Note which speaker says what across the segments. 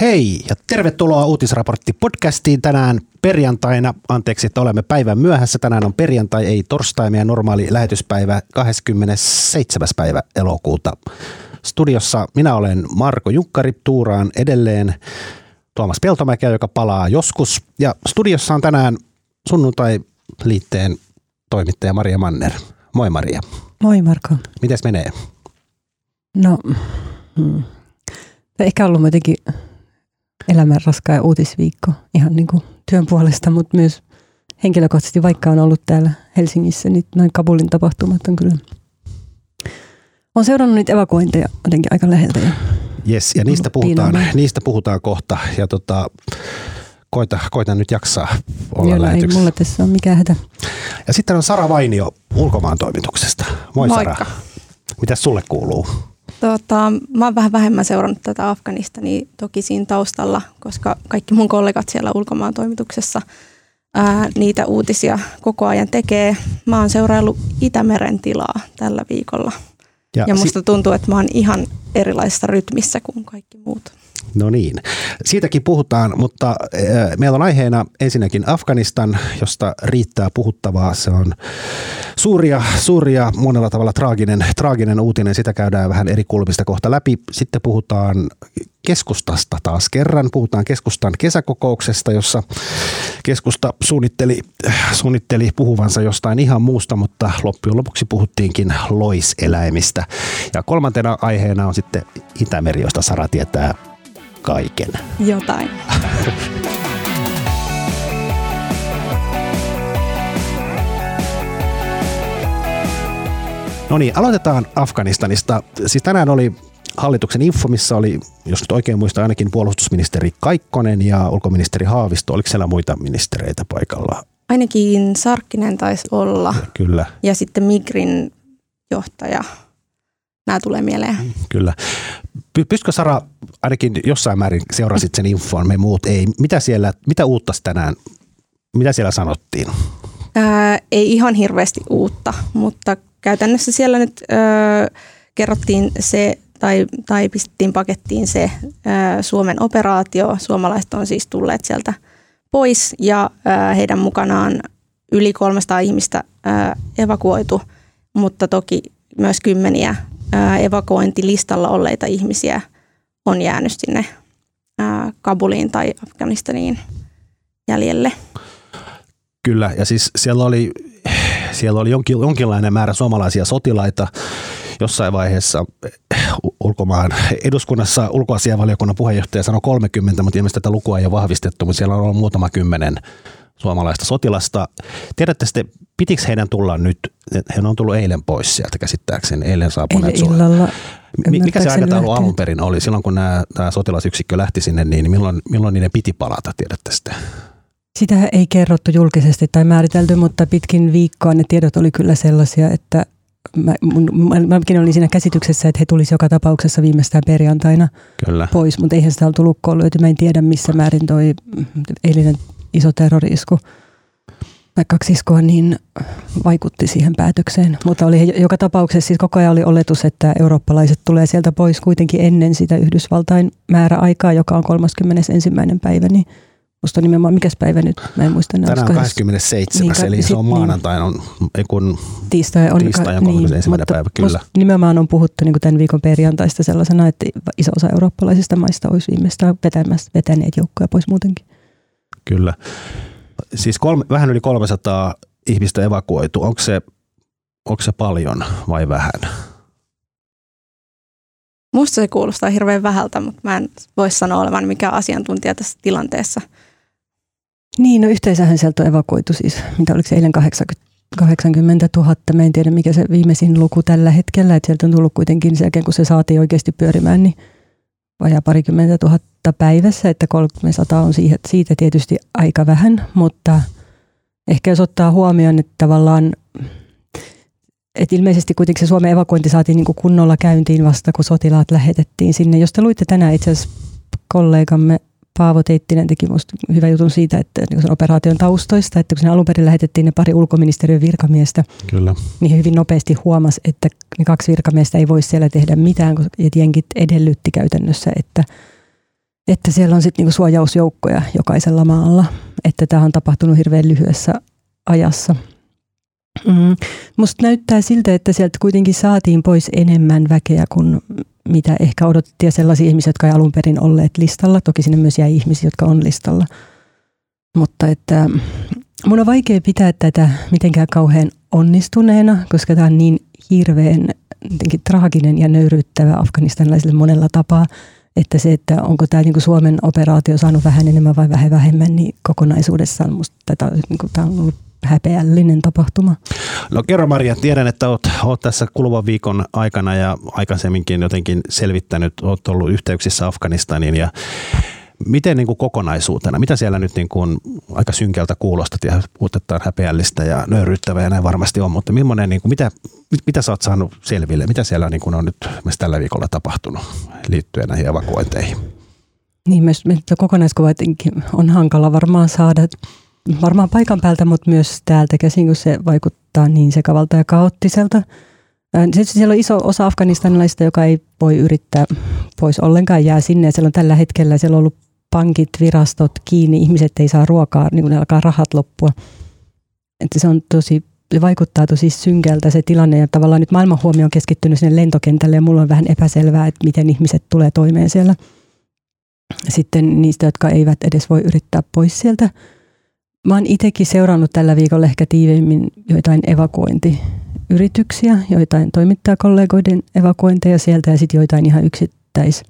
Speaker 1: Hei ja tervetuloa Uutisraportti podcastiin tänään perjantaina. Anteeksi, että olemme päivän myöhässä. Tänään on perjantai, ei torstai, meidän normaali lähetyspäivä 27. päivä elokuuta. Studiossa minä olen Marko Jukkari, tuuraan edelleen Tuomas Peltomäkeä, joka palaa joskus. Ja studiossa on tänään sunnuntai-liitteen toimittaja Maria Manner. Moi Maria.
Speaker 2: Moi Marko.
Speaker 1: Mites menee?
Speaker 2: No, hmm. ehkä ollut jotenkin elämän raskaa ja uutisviikko ihan niin kuin työn puolesta, mutta myös henkilökohtaisesti, vaikka on ollut täällä Helsingissä, niin noin Kabulin tapahtumat on kyllä on seurannut niitä evakuointeja jotenkin aika läheltä. Ja
Speaker 1: yes, ja niistä puhutaan, niistä puhutaan kohta. Ja tota, koita, koita nyt jaksaa olla
Speaker 2: Joo, ei mulla tässä on mikään hätä.
Speaker 1: Ja sitten on Sara Vainio ulkomaan toimituksesta. Moi Moikka. Sara. Mitäs sulle kuuluu?
Speaker 3: Tota, mä oon vähän vähemmän seurannut tätä Afganistania toki siinä taustalla, koska kaikki mun kollegat siellä ulkomaan toimituksessa ää, niitä uutisia koko ajan tekee. Mä oon seuraillut Itämeren tilaa tällä viikolla. Ja, ja musta si- tuntuu, että mä oon ihan erilaisessa rytmissä kuin kaikki muut.
Speaker 1: No niin, siitäkin puhutaan, mutta äh, meillä on aiheena ensinnäkin Afganistan, josta riittää puhuttavaa. Se on suuria, suuria monella tavalla traaginen, traaginen uutinen. Sitä käydään vähän eri kulmista kohta läpi. Sitten puhutaan keskustasta taas kerran. Puhutaan keskustan kesäkokouksesta, jossa keskusta suunnitteli, suunnitteli puhuvansa jostain ihan muusta, mutta loppujen lopuksi puhuttiinkin loiseläimistä. Ja kolmantena aiheena on sitten Itämeri, josta Sara tietää kaiken.
Speaker 3: Jotain.
Speaker 1: No niin, aloitetaan Afganistanista. Siis tänään oli hallituksen info, missä oli, jos nyt oikein muistan, ainakin puolustusministeri Kaikkonen ja ulkoministeri Haavisto. Oliko siellä muita ministereitä paikalla?
Speaker 3: Ainakin Sarkkinen taisi olla.
Speaker 1: Kyllä.
Speaker 3: Ja sitten Migrin johtaja. Nämä tulee mieleen.
Speaker 1: Kyllä. Pystytkö Sara, ainakin jossain määrin seurasit sen infon, me muut ei. Mitä, siellä, mitä uutta tänään, mitä siellä sanottiin?
Speaker 3: Ää, ei ihan hirveästi uutta, mutta käytännössä siellä nyt ää, kerrottiin se, tai, tai pistettiin pakettiin se ää, Suomen operaatio. Suomalaiset on siis tulleet sieltä pois ja ää, heidän mukanaan yli 300 ihmistä ää, evakuoitu, mutta toki myös kymmeniä evakuointilistalla olleita ihmisiä on jäänyt sinne Kabuliin tai Afganistaniin jäljelle.
Speaker 1: Kyllä, ja siis siellä oli, siellä oli jonkin, jonkinlainen määrä suomalaisia sotilaita jossain vaiheessa ulkomaan eduskunnassa ulkoasianvaliokunnan puheenjohtaja sanoi 30, mutta ilmeisesti tätä lukua ei ole vahvistettu, mutta siellä on ollut muutama kymmenen suomalaista sotilasta. Tiedätte sitten, pitikö heidän tulla nyt, he on tullut eilen pois sieltä käsittääkseni, eilen saapuneet
Speaker 2: illalla.
Speaker 1: Mikä se aikataulu alun perin oli? Silloin kun nämä, tämä sotilasyksikkö lähti sinne, niin milloin, milloin niiden piti palata, tiedätte sitten?
Speaker 2: Sitä ei kerrottu julkisesti tai määritelty, mutta pitkin viikkoa ne tiedot oli kyllä sellaisia, että mä, mä, mäkin olin siinä käsityksessä, että he tulisivat joka tapauksessa viimeistään perjantaina
Speaker 1: Kyllä.
Speaker 2: pois, mutta eihän sitä oltu lukkoon löyty. Mä en tiedä, missä määrin toi eilinen iso terroriisku tai kaksi iskoa, niin vaikutti siihen päätökseen. Mutta oli joka tapauksessa siis koko ajan oli oletus, että eurooppalaiset tulee sieltä pois kuitenkin ennen sitä Yhdysvaltain määräaikaa, joka on 31. päivä, niin Musta on nimenomaan, mikäs päivä nyt? Mä en muista.
Speaker 1: Tänään on 27. Niin, eli se on maanantaina, on, ei kun
Speaker 2: tiistai on, tiistai
Speaker 1: on 31. Niin, päivä, kyllä.
Speaker 2: Nimenomaan on puhuttu niin tämän viikon perjantaista sellaisena, että iso osa eurooppalaisista maista olisi viimeistään vetäneet joukkoja pois muutenkin.
Speaker 1: Kyllä. Siis kolme, vähän yli 300 ihmistä evakuoitu. Onko se, onko se paljon vai vähän?
Speaker 3: Musta se kuulostaa hirveän vähältä, mutta mä en voi sanoa olevan mikä asiantuntija tässä tilanteessa.
Speaker 2: Niin, no yhteisöhän sieltä on evakuoitu siis, mitä oliko se eilen 80, 80 000. Mä en tiedä mikä se viimeisin luku tällä hetkellä, että sieltä on tullut kuitenkin sen jälkeen, kun se saatiin oikeasti pyörimään, niin vajaa parikymmentä tuhatta päivässä, että 300 on siitä, siitä tietysti aika vähän, mutta ehkä jos ottaa huomioon, että tavallaan että ilmeisesti kuitenkin se Suomen evakuointi saatiin niin kunnolla käyntiin vasta, kun sotilaat lähetettiin sinne. Jos te luitte tänään itse asiassa kollegamme Paavo Teittinen teki minusta hyvä jutun siitä, että niin sen operaation taustoista, että kun sinne alun perin lähetettiin ne pari ulkoministeriön virkamiestä,
Speaker 1: Kyllä.
Speaker 2: niin hyvin nopeasti huomasi, että ne kaksi virkamiestä ei voi siellä tehdä mitään, koska jenkit edellytti käytännössä, että että siellä on sitten niinku suojausjoukkoja jokaisella maalla. Että tämä on tapahtunut hirveän lyhyessä ajassa. Mm. Musta näyttää siltä, että sieltä kuitenkin saatiin pois enemmän väkeä kuin mitä ehkä odotettiin. sellaisia ihmisiä, jotka ei alun perin olleet listalla. Toki sinne myös jäi ihmisiä, jotka on listalla. Mutta että mun on vaikea pitää tätä mitenkään kauhean onnistuneena, koska tämä on niin hirveän traaginen ja nöyryyttävä afganistanilaisille monella tapaa, että se, että onko tämä niin Suomen operaatio saanut vähän enemmän vai vähän vähemmän, niin kokonaisuudessaan musta tätä, niin kuin, tämä on ollut häpeällinen tapahtuma.
Speaker 1: No kerro Maria, tiedän, että olet, olet tässä kuluvan viikon aikana ja aikaisemminkin jotenkin selvittänyt, olet ollut yhteyksissä Afganistaniin ja Miten niin kuin kokonaisuutena, mitä siellä nyt niin kuin aika synkältä kuulostat ja puhutetaan häpeällistä ja nöyryttävää ja näin varmasti on, mutta niin kuin, mitä, mitä sä oot saanut selville, mitä siellä niin kuin on nyt myös tällä viikolla tapahtunut liittyen näihin evakuointeihin?
Speaker 2: Niin, myös kokonaiskuva on hankala varmaan saada varmaan paikan päältä, mutta myös täältä käsin, kun se vaikuttaa niin sekavalta ja kaoottiselta. Sitten siellä on iso osa afganistanilaista, joka ei voi yrittää pois ollenkaan, jää sinne. Siellä on tällä hetkellä siellä on ollut pankit, virastot kiinni, ihmiset ei saa ruokaa, niin kun alkaa rahat loppua. Että se on tosi, vaikuttaa tosi synkältä se tilanne ja tavallaan nyt maailman huomio on keskittynyt sinne lentokentälle ja mulla on vähän epäselvää, että miten ihmiset tulee toimeen siellä. Sitten niistä, jotka eivät edes voi yrittää pois sieltä. Mä oon itsekin seurannut tällä viikolla ehkä tiiveimmin joitain evakuointiyrityksiä, joitain toimittajakollegoiden evakuointeja sieltä ja sitten joitain ihan yksittäis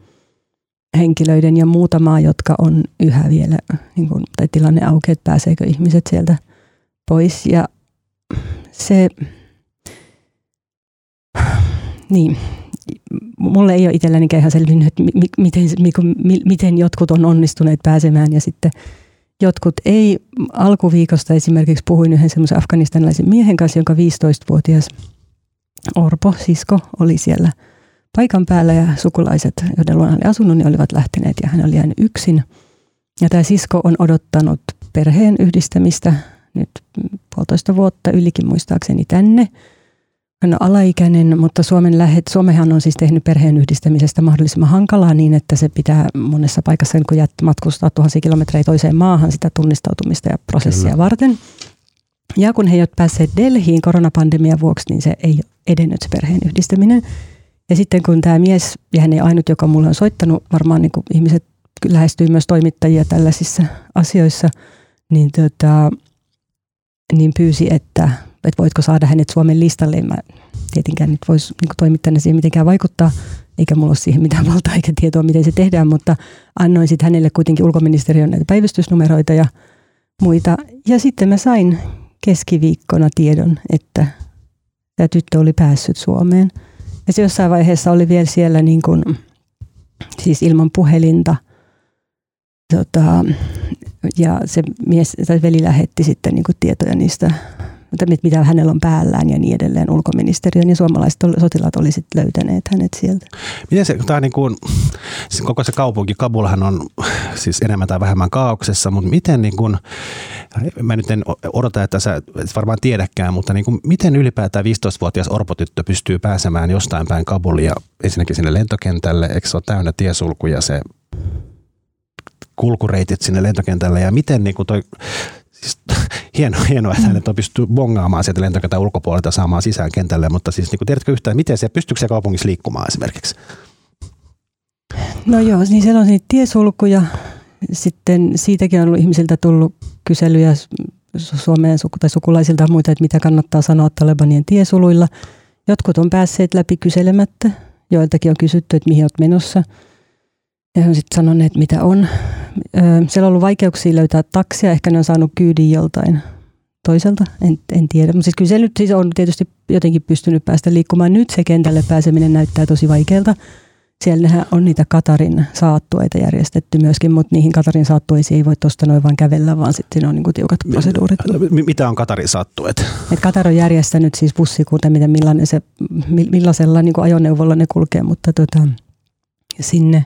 Speaker 2: henkilöiden ja muutamaa, jotka on yhä vielä, niin kun, tai tilanne auki, että pääseekö ihmiset sieltä pois. Ja se, niin, mulle ei ole itselläni ihan selvinnyt, että miten, miten jotkut on onnistuneet pääsemään ja sitten jotkut ei. Alkuviikosta esimerkiksi puhuin yhden semmoisen afganistanilaisen miehen kanssa, jonka 15-vuotias Orpo, sisko, oli siellä – paikan päällä ja sukulaiset, joiden luona oli asunut, niin olivat lähteneet ja hän oli jäänyt yksin. Ja tämä sisko on odottanut perheen yhdistämistä nyt puolitoista vuotta ylikin muistaakseni tänne. Hän on alaikäinen, mutta Suomen lähet, Suomehan on siis tehnyt perheen yhdistämisestä mahdollisimman hankalaa niin, että se pitää monessa paikassa, kun jät matkustaa tuhansia kilometrejä toiseen maahan sitä tunnistautumista ja prosessia Kyllä. varten. Ja kun he eivät päässeet Delhiin koronapandemian vuoksi, niin se ei edennyt se perheen yhdistäminen. Ja sitten kun tämä mies, ja hän ei ainut, joka mulle on soittanut, varmaan niin ihmiset lähestyy myös toimittajia tällaisissa asioissa, niin, tota, niin pyysi, että, että voitko saada hänet Suomen listalle. Mä tietenkään nyt voisi niin toimittajana siihen mitenkään vaikuttaa, eikä mulla ole siihen mitään valtaa eikä tietoa, miten se tehdään, mutta annoin sitten hänelle kuitenkin ulkoministeriön näitä päivystysnumeroita ja muita. Ja sitten mä sain keskiviikkona tiedon, että tämä tyttö oli päässyt Suomeen – ja se jossain vaiheessa oli vielä siellä niin kuin, siis ilman puhelinta. Tota, ja se mies tai veli lähetti sitten niin kuin tietoja niistä, mitä hänellä on päällään ja niin edelleen ulkoministeriön ja suomalaiset sotilaat oli sitten löytäneet hänet sieltä.
Speaker 1: Miten se, tämä niin kuin, siis koko se kaupunki, Kabulhan on siis enemmän tai vähemmän kaauksessa, mutta miten niin kuin, mä nyt en odota, että sä et varmaan tiedäkään, mutta niin kuin, miten ylipäätään 15-vuotias orpotyttö pystyy pääsemään jostain päin Kabulia ensinnäkin sinne lentokentälle, eikö se ole täynnä tiesulkuja se kulkureitit sinne lentokentälle? Ja miten niin kuin toi, siis, hienoa, hienoa, että hänet on pystynyt bongaamaan sieltä lentokentän ulkopuolelta saamaan sisään kentälle, mutta siis niin kuin, tiedätkö yhtään, miten se, pystyykö se kaupungissa liikkumaan esimerkiksi?
Speaker 2: No joo, niin siellä on niitä tiesulkuja, sitten siitäkin on ollut ihmisiltä tullut kyselyjä Suomeen tai sukulaisilta muita, että mitä kannattaa sanoa Talebanien tiesuluilla. Jotkut on päässeet läpi kyselemättä, joiltakin on kysytty, että mihin olet menossa. Ja on sitten sanoneet, mitä on. Siellä on ollut vaikeuksia löytää taksia, ehkä ne on saanut kyydin joltain toiselta, en, en tiedä. Mutta siis kyllä se nyt siis on tietysti jotenkin pystynyt päästä liikkumaan. Nyt se kentälle pääseminen näyttää tosi vaikealta. Siellähän on niitä Katarin saattueita järjestetty myöskin, mutta niihin Katarin saattueisiin ei voi tuosta noin vaan kävellä, vaan sitten on niin kuin tiukat proseduurit.
Speaker 1: Mitä on Katarin saattuet?
Speaker 2: Et Katar on järjestänyt siis bussikuuta, miten millainen se, millaisella niin kuin ajoneuvolla ne kulkee, mutta tota, sinne,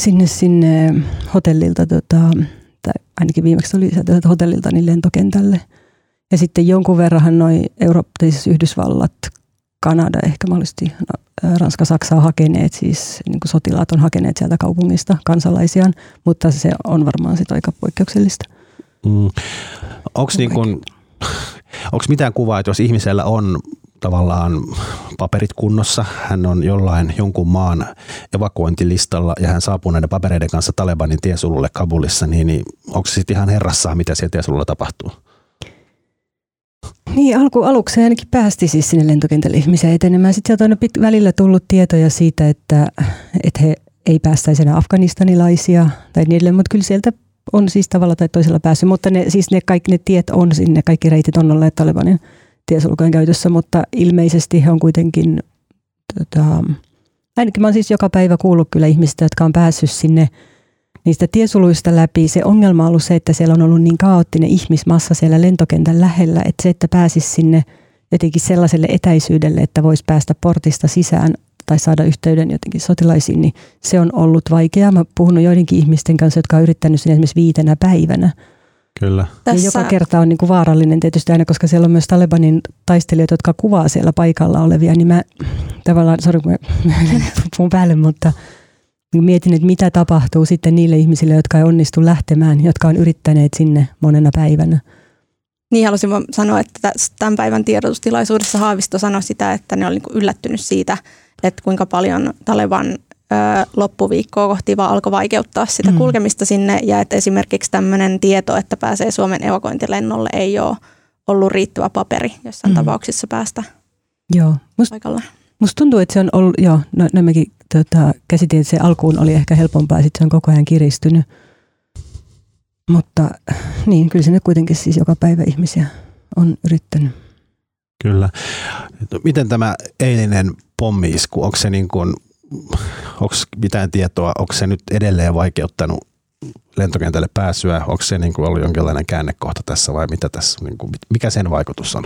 Speaker 2: sinne, sinne hotellilta, tota, tai ainakin viimeksi oli sieltä hotellilta niin lentokentälle. Ja sitten jonkun verran noin Eurooppa, siis Yhdysvallat, Kanada, ehkä mahdollisesti no, Ranska, Saksa on hakeneet, siis niin kuin sotilaat on hakeneet sieltä kaupungista kansalaisiaan, mutta se on varmaan sitten aika poikkeuksellista. Mm.
Speaker 1: Onko niin kun, mitään kuvaa, että jos ihmisellä on tavallaan paperit kunnossa, hän on jollain jonkun maan evakuointilistalla ja hän saapuu näiden papereiden kanssa Talebanin tiesululle Kabulissa, niin, niin onko se sitten ihan herrassaan, mitä siellä tiesululla tapahtuu?
Speaker 2: Niin, alku, aluksi ainakin päästi siis sinne lentokentälle ihmisiä etenemään. Sitten sieltä on pit, välillä tullut tietoja siitä, että, että he ei päästäisi enää afganistanilaisia tai edelleen, mutta kyllä sieltä on siis tavalla tai toisella päässyt, mutta ne, siis ne kaikki ne tiet on sinne, kaikki reitit on olleet Talibanin tiesulkujen käytössä, mutta ilmeisesti he on kuitenkin, tota, ainakin mä oon siis joka päivä kuullut kyllä ihmistä, jotka on päässyt sinne niistä tiesuluista läpi. Se ongelma on ollut se, että siellä on ollut niin kaoottinen ihmismassa siellä lentokentän lähellä, että se, että pääsisi sinne jotenkin sellaiselle etäisyydelle, että voisi päästä portista sisään tai saada yhteyden jotenkin sotilaisiin, niin se on ollut vaikeaa. Mä puhunut joidenkin ihmisten kanssa, jotka on yrittänyt sinne esimerkiksi viitenä päivänä.
Speaker 1: Kyllä.
Speaker 2: Tässä... joka kerta on niin kuin vaarallinen tietysti aina, koska siellä on myös Talebanin taistelijoita, jotka kuvaa siellä paikalla olevia, niin mä tavallaan, sori kun mä puhun päälle, mutta mietin, että mitä tapahtuu sitten niille ihmisille, jotka ei onnistu lähtemään, jotka on yrittäneet sinne monena päivänä.
Speaker 3: Niin halusin sanoa, että tämän päivän tiedotustilaisuudessa Haavisto sanoi sitä, että ne oli niin yllättynyt siitä, että kuinka paljon Taleban loppuviikkoa kohti vaan alkoi vaikeuttaa sitä mm. kulkemista sinne ja että esimerkiksi tämmöinen tieto, että pääsee Suomen evakuointilennolle ei ole ollut riittävä paperi jossain mm. tapauksissa päästä
Speaker 2: Joo. Must, paikalle. Musta tuntuu, että se on ollut, joo, no, no mekin tota, käsitin, että se alkuun oli ehkä helpompaa, sitten se on koko ajan kiristynyt. Mutta niin, kyllä nyt kuitenkin siis joka päivä ihmisiä on yrittänyt.
Speaker 1: Kyllä. Miten tämä eilinen pommiisku, onko se niin kuin onko mitään tietoa, onko se nyt edelleen vaikeuttanut lentokentälle pääsyä, onko se niin kuin ollut jonkinlainen käännekohta tässä vai mitä tässä, niin kuin, mikä sen vaikutus on?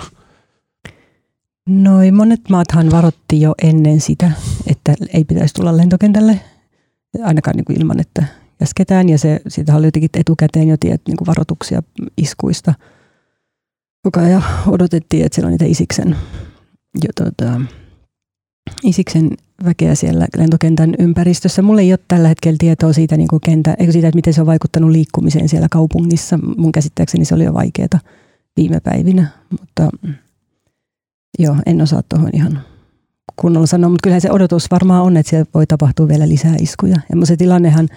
Speaker 2: Noin monet maathan varotti jo ennen sitä, että ei pitäisi tulla lentokentälle, ainakaan niin kuin ilman, että käsketään. Ja se, siitä oli jotenkin etukäteen jo tiet, niin kuin varoituksia iskuista. Koko ajan odotettiin, että siellä on niitä Isiksen, jo, tuota, Isiksen väkeä siellä lentokentän ympäristössä. Mulla ei ole tällä hetkellä tietoa siitä, niin kuin kentä, eikö siitä, että miten se on vaikuttanut liikkumiseen siellä kaupungissa. Mun käsittääkseni se oli jo vaikeaa viime päivinä, mutta joo, en osaa tuohon ihan kunnolla sanoa, mutta kyllähän se odotus varmaan on, että siellä voi tapahtua vielä lisää iskuja. Ja se tilannehan,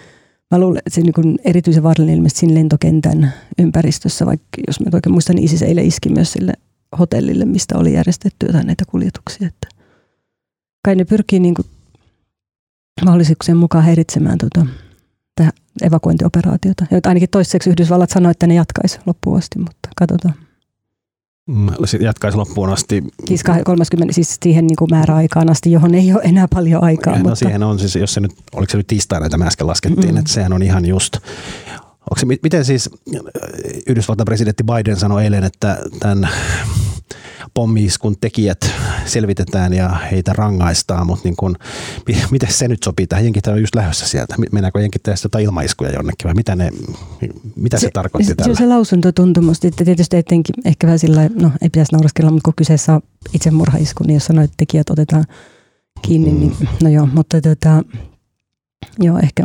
Speaker 2: mä luulen, että se niin erityisen vaarallinen ilmeisesti siinä lentokentän ympäristössä, vaikka jos mä oikein muistan, niin ISIS eilen iski myös sille hotellille, mistä oli järjestetty jotain näitä kuljetuksia. Että kai ne pyrkii niin mahdollisuuksien mukaan häiritsemään tuota, evakuointioperaatiota. Ja ainakin toiseksi Yhdysvallat sanoi, että ne jatkaisi loppuun asti, mutta katsotaan.
Speaker 1: Mm, jatkaisi loppuun asti.
Speaker 2: Siis 30, siis siihen niin kuin määräaikaan asti, johon ei ole enää paljon aikaa.
Speaker 1: No mutta... siihen on siis, jos se nyt, oliko se nyt tiistaina, että me äsken laskettiin, mm. että sehän on ihan just. Onko se, miten siis Yhdysvaltain presidentti Biden sanoi eilen, että tämän pommiiskun tekijät selvitetään ja heitä rangaistaan, mutta niin kun, miten se nyt sopii tähän? Jenkit on just lähdössä sieltä. Mennäänkö jenkit tästä jotain ilmaiskuja jonnekin vai mitä, ne, mitä se, se tarkoitti se, tällä?
Speaker 2: Se, se lausuntotuntumus, että tietysti etenkin ehkä vähän sillä no ei pitäisi nauraskella, mutta kun kyseessä on itsemurhaisku, niin jos sanoit, että tekijät otetaan kiinni, niin mm. no joo, mutta tota, joo, ehkä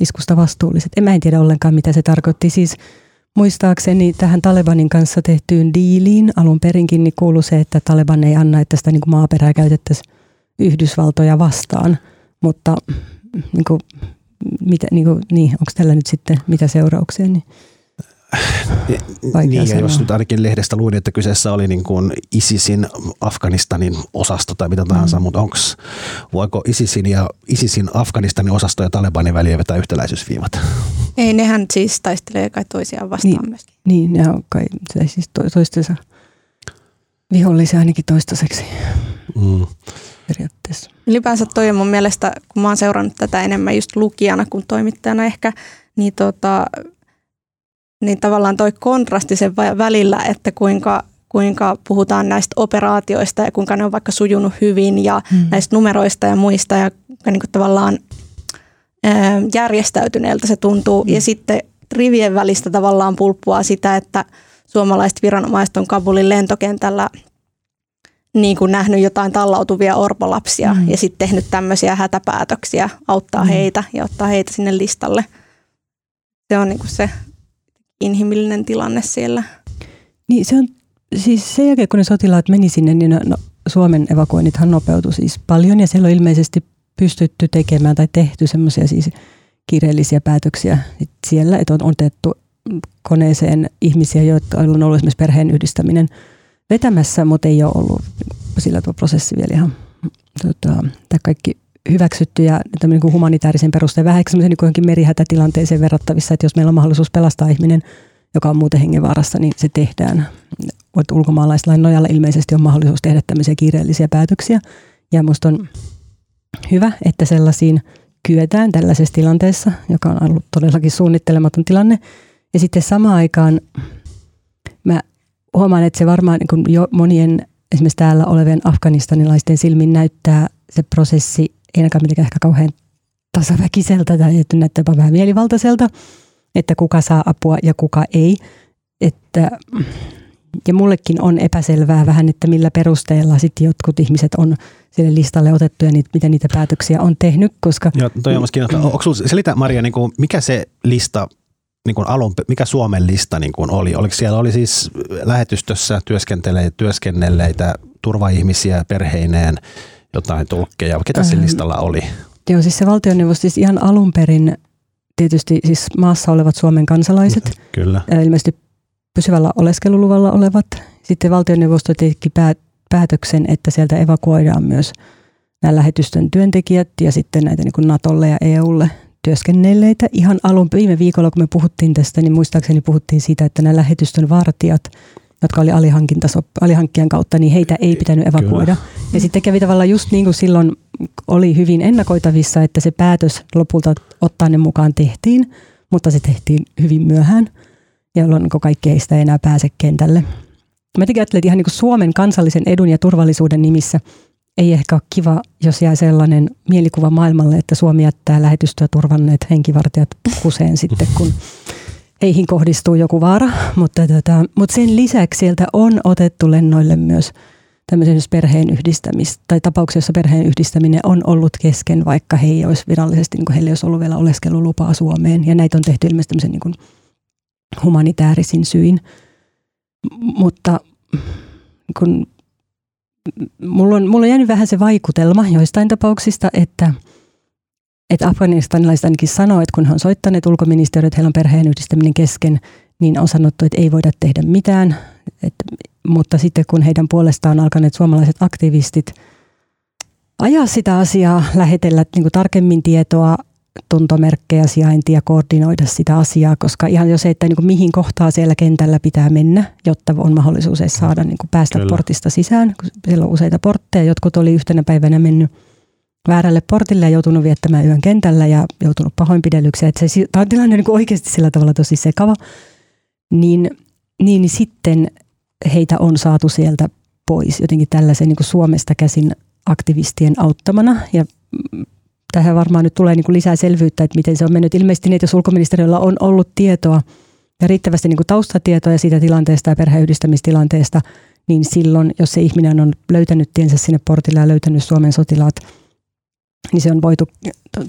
Speaker 2: iskusta vastuulliset. En mä en tiedä ollenkaan, mitä se tarkoitti. Siis Muistaakseni tähän Talebanin kanssa tehtyyn diiliin alun perinkin niin kuului se, että Taleban ei anna, että sitä niin kuin maaperää käytettäisiin Yhdysvaltoja vastaan. Mutta niin kuin, mitä, niin kuin, niin, onko tällä nyt sitten mitä seurauksia? Niin.
Speaker 1: Niin, ja jos nyt ainakin lehdestä luin, että kyseessä oli niin kuin ISISin Afganistanin osasto tai mitä tahansa, mm. mutta onks, voiko ISISin ja ISISin Afganistanin osasto ja Talebanin väliä vetää yhtäläisyysviivat?
Speaker 3: Ei, nehän siis taistelee kai toisiaan vastaan
Speaker 2: niin,
Speaker 3: myöskin.
Speaker 2: Niin, ne on kai se siis to, toistensa vihollisia ainakin toistaiseksi. Mm. Periaatteessa.
Speaker 3: Ylipäänsä toi on mun mielestä, kun mä oon seurannut tätä enemmän just lukijana kuin toimittajana ehkä, niin tota, niin tavallaan toi kontrasti sen välillä, että kuinka, kuinka puhutaan näistä operaatioista ja kuinka ne on vaikka sujunut hyvin ja hmm. näistä numeroista ja muista ja niin kuin tavallaan ää, järjestäytyneeltä se tuntuu. Hmm. Ja sitten rivien välistä tavallaan pulppua sitä, että suomalaiset viranomaiset on Kabulin lentokentällä niin kuin nähnyt jotain tallautuvia orpolapsia mm. ja sitten tehnyt tämmöisiä hätäpäätöksiä, auttaa mm. heitä ja ottaa heitä sinne listalle. Se on niin kuin se inhimillinen tilanne siellä.
Speaker 2: Niin se on, siis sen jälkeen kun ne sotilaat meni sinne, niin no, Suomen evakuoinnithan nopeutui siis paljon ja siellä on ilmeisesti pystytty tekemään tai tehty semmoisia siis kiireellisiä päätöksiä siellä, että on otettu koneeseen ihmisiä, jotka on ollut esimerkiksi perheen yhdistäminen vetämässä, mutta ei ole ollut sillä tuo prosessi vielä ihan tota, tämä kaikki hyväksytty ja niin kuin humanitaarisen perusteen vähän semmoisen niin johonkin merihätätilanteeseen verrattavissa, että jos meillä on mahdollisuus pelastaa ihminen, joka on muuten hengenvaarassa, niin se tehdään. Ulkomaalaislain nojalla ilmeisesti on mahdollisuus tehdä tämmöisiä kiireellisiä päätöksiä. Ja minusta on hyvä, että sellaisiin kyetään tällaisessa tilanteessa, joka on ollut todellakin suunnittelematon tilanne. Ja sitten samaan aikaan mä huomaan, että se varmaan niin jo monien esimerkiksi täällä olevien afganistanilaisten silmin näyttää se prosessi ei ainakaan mitenkään ehkä kauhean tasaväkiseltä tai että näyttää jopa vähän mielivaltaiselta, että kuka saa apua ja kuka ei. Että, ja mullekin on epäselvää vähän, että millä perusteella sitten jotkut ihmiset on sille listalle otettu ja niitä, miten niitä päätöksiä on tehnyt. Koska,
Speaker 1: Joo, toi on Onko sinulla, selitä Maria, niin kuin, mikä se lista niin kuin alun, mikä Suomen lista niin kuin oli? Oliko siellä oli siis lähetystössä työskennelleitä turvaihmisiä perheineen, jotain tulkkeja? Ketä sillä listalla oli?
Speaker 2: Joo, siis se valtioneuvosto siis ihan alun perin tietysti siis maassa olevat Suomen kansalaiset.
Speaker 1: Kyllä.
Speaker 2: Ilmeisesti pysyvällä oleskeluluvalla olevat. Sitten valtioneuvosto teki päätöksen, että sieltä evakuoidaan myös nämä lähetystön työntekijät ja sitten näitä niin kuin Natolle ja EUlle työskennelleitä. Ihan alun viime viikolla, kun me puhuttiin tästä, niin muistaakseni puhuttiin siitä, että nämä lähetystön vartijat, jotka oli alihankkijan kautta, niin heitä ei pitänyt evakuoida. Kyllä. Ja sitten kävi tavallaan just niin kuin silloin oli hyvin ennakoitavissa, että se päätös lopulta ottaa ne mukaan tehtiin, mutta se tehtiin hyvin myöhään, jolloin niin kaikki ei sitä enää pääse kentälle. Mä jotenkin ajattelin, että ihan niin kuin Suomen kansallisen edun ja turvallisuuden nimissä – ei ehkä ole kiva, jos jää sellainen mielikuva maailmalle, että Suomi jättää lähetystöä turvanneet henkivartijat kuseen sitten, kun heihin kohdistuu joku vaara. Mutta, tota, mutta sen lisäksi sieltä on otettu lennoille myös tämmöisen perheen yhdistämistä, tai tapauksia, jossa perheen yhdistäminen on ollut kesken, vaikka he ei olisi virallisesti, niin heillä ei olisi ollut vielä oleskelulupaa Suomeen. Ja näitä on tehty ilmeisesti tämmöisen niin kuin humanitaarisin syin. Mutta kun mulla on, mulla on jäänyt vähän se vaikutelma joistain tapauksista, että, että afganistanilaiset ainakin sanoo, että kun he on soittaneet ulkoministeriöt, että heillä on perheen yhdistäminen kesken, niin on sanottu, että ei voida tehdä mitään. Et, mutta sitten kun heidän puolestaan alkaneet suomalaiset aktivistit ajaa sitä asiaa, lähetellä niin tarkemmin tietoa, tuntomerkkejä, sijaintia, koordinoida sitä asiaa, koska ihan jo se, että niin kuin mihin kohtaa siellä kentällä pitää mennä, jotta on mahdollisuus edes saada niin kuin päästä Kyllä. portista sisään. Siellä on useita portteja, jotkut oli yhtenä päivänä mennyt väärälle portille ja joutunut viettämään yön kentällä ja joutunut pahoinpidellyksi. Että se, tämä on tilanne niin kuin oikeasti sillä tavalla tosi sekava. Niin, niin sitten heitä on saatu sieltä pois jotenkin tällaisen niin kuin Suomesta käsin aktivistien auttamana. Ja tähän varmaan nyt tulee niin kuin lisää selvyyttä, että miten se on mennyt. Ilmeisesti niitä, jos ulkoministeriöllä on ollut tietoa ja riittävästi niin kuin taustatietoja siitä tilanteesta ja perheyhdistämistilanteesta, niin silloin, jos se ihminen on löytänyt tiensä sinne portille ja löytänyt Suomen sotilaat, niin se on voitu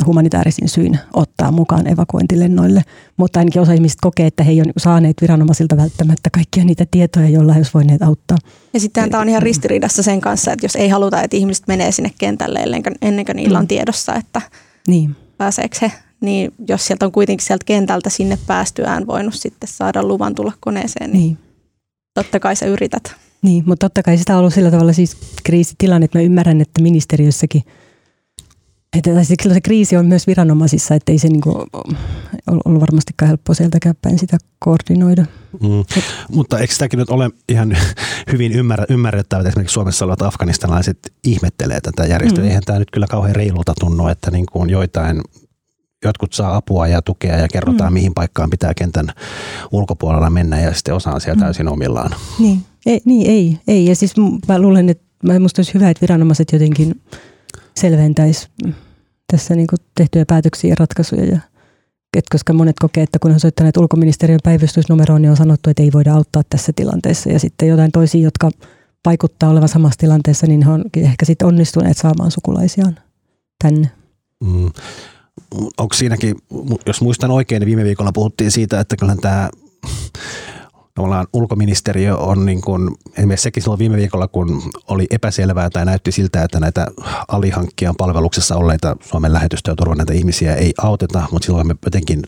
Speaker 2: humanitaarisin syyn ottaa mukaan evakuointilennoille. Mutta ainakin osa ihmistä kokee, että he eivät ole saaneet viranomaisilta välttämättä kaikkia niitä tietoja, joilla he olisivat voineet auttaa.
Speaker 3: Ja sitten tämä on ihan ristiriidassa sen kanssa, että jos ei haluta, että ihmiset menee sinne kentälle ennen kuin niillä on mm. tiedossa, että niin. pääseekö he, niin jos sieltä on kuitenkin sieltä kentältä sinne päästyään voinut sitten saada luvan tulla koneeseen, niin, niin. totta kai sä yrität.
Speaker 2: Niin, mutta totta kai sitä on ollut sillä tavalla siis kriisitilanne, että mä ymmärrän, että ministeriössäkin – että silloin se kriisi on myös viranomaisissa, että ei se niin kuin ollut varmastikaan helppoa sieltäkään päin sitä koordinoida. Mm.
Speaker 1: Mutta eikö sitäkin nyt ole ihan hyvin ymmärrä, ymmärrettävä, että esimerkiksi Suomessa olevat afganistanilaiset ihmettelee tätä järjestöä. Mm. Eihän tämä nyt kyllä kauhean reilulta tunnu, että niin kuin joitain jotkut saa apua ja tukea ja kerrotaan, mm. mihin paikkaan pitää kentän ulkopuolella mennä ja sitten osa on siellä mm. täysin omillaan.
Speaker 2: Niin, ei, niin ei, ei. Ja siis mä luulen, että minusta olisi hyvä, että viranomaiset jotenkin selventäisi tässä niin kuin tehtyjä päätöksiä ja ratkaisuja. Ja, et koska monet kokee, että kun on soittaneet ulkoministeriön päivystysnumeroon, niin on sanottu, että ei voida auttaa tässä tilanteessa. Ja sitten jotain toisia, jotka vaikuttaa olevan samassa tilanteessa, niin he on ehkä sitten onnistuneet saamaan sukulaisiaan tänne. Mm.
Speaker 1: Onko siinäkin, jos muistan oikein, niin viime viikolla puhuttiin siitä, että kyllä tämä tavallaan ulkoministeriö on niin kuin, esimerkiksi sekin silloin viime viikolla, kun oli epäselvää tai näytti siltä, että näitä alihankkijan palveluksessa olleita Suomen lähetystä ja näitä ihmisiä ei auteta, mutta silloin me jotenkin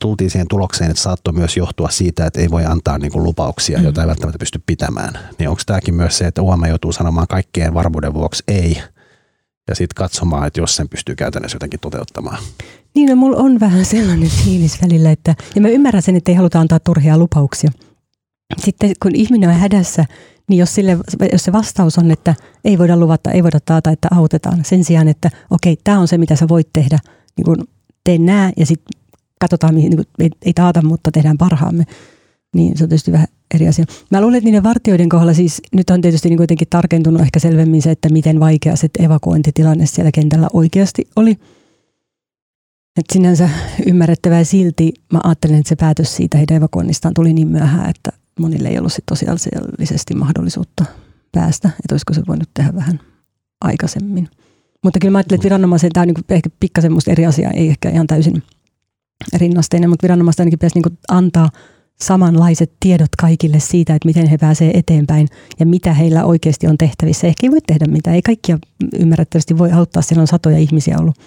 Speaker 1: tultiin siihen tulokseen, että saattoi myös johtua siitä, että ei voi antaa niin kuin lupauksia, joita ei välttämättä pysty pitämään. Niin onko tämäkin myös se, että UOM joutuu sanomaan kaikkien varmuuden vuoksi ei, ja sitten katsomaan, että jos sen pystyy käytännössä jotenkin toteuttamaan.
Speaker 2: Niin, no mulla on vähän sellainen fiilis välillä, että, ja mä ymmärrän sen, että ei haluta antaa turhia lupauksia sitten kun ihminen on hädässä, niin jos, sille, jos se vastaus on, että ei voida luvata, ei voida taata, että autetaan, sen sijaan, että okei, tämä on se, mitä sä voit tehdä, niin kun teen nää ja sitten katsotaan, mihin, niin kun, ei, ei taata, mutta tehdään parhaamme, niin se on tietysti vähän eri asia. Mä luulen, että niiden vartioiden kohdalla siis nyt on tietysti niin kuitenkin tarkentunut ehkä selvemmin se, että miten vaikea se evakuointitilanne siellä kentällä oikeasti oli. Et sinänsä ymmärrettävää silti mä ajattelen, että se päätös siitä heidän evakuoinnistaan tuli niin myöhään, että monille ei ollut tosiasiallisesti mahdollisuutta päästä, että olisiko se voinut tehdä vähän aikaisemmin. Mutta kyllä mä ajattelen, että viranomaisen, tämä on niin ehkä pikkasen eri asia, ei ehkä ihan täysin rinnasteinen, mutta viranomaisten ainakin pitäisi niin antaa samanlaiset tiedot kaikille siitä, että miten he pääsevät eteenpäin ja mitä heillä oikeasti on tehtävissä. Ehkä ei voi tehdä mitään, ei kaikkia ymmärrettävästi voi auttaa, siellä on satoja ihmisiä ollut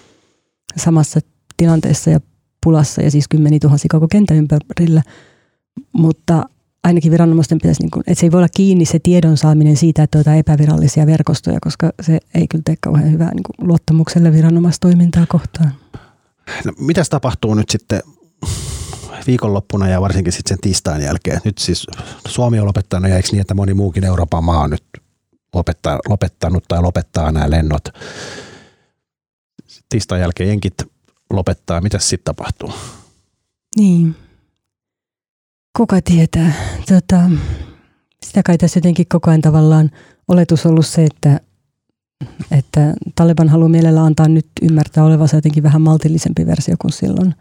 Speaker 2: samassa tilanteessa ja pulassa ja siis kymmeni tuhansia koko kentän ympärillä, mutta ainakin viranomaisten pitäisi, niin kuin, että se ei voi olla kiinni se tiedon saaminen siitä, että on epävirallisia verkostoja, koska se ei kyllä tee kauhean hyvää niin kuin luottamukselle viranomaistoimintaa kohtaan.
Speaker 1: No, mitäs tapahtuu nyt sitten viikonloppuna ja varsinkin sitten sen tiistain jälkeen? Nyt siis Suomi on lopettanut ja eikö niin, että moni muukin Euroopan maa on nyt lopettaa, lopettanut tai lopettaa nämä lennot. Tiistain jälkeen jenkit lopettaa. Mitäs sitten tapahtuu?
Speaker 2: Niin, Kuka tietää? Tota, sitä kai tässä jotenkin koko ajan tavallaan oletus ollut se, että, että Taliban haluaa mielellä antaa nyt ymmärtää olevansa jotenkin vähän maltillisempi versio kuin silloin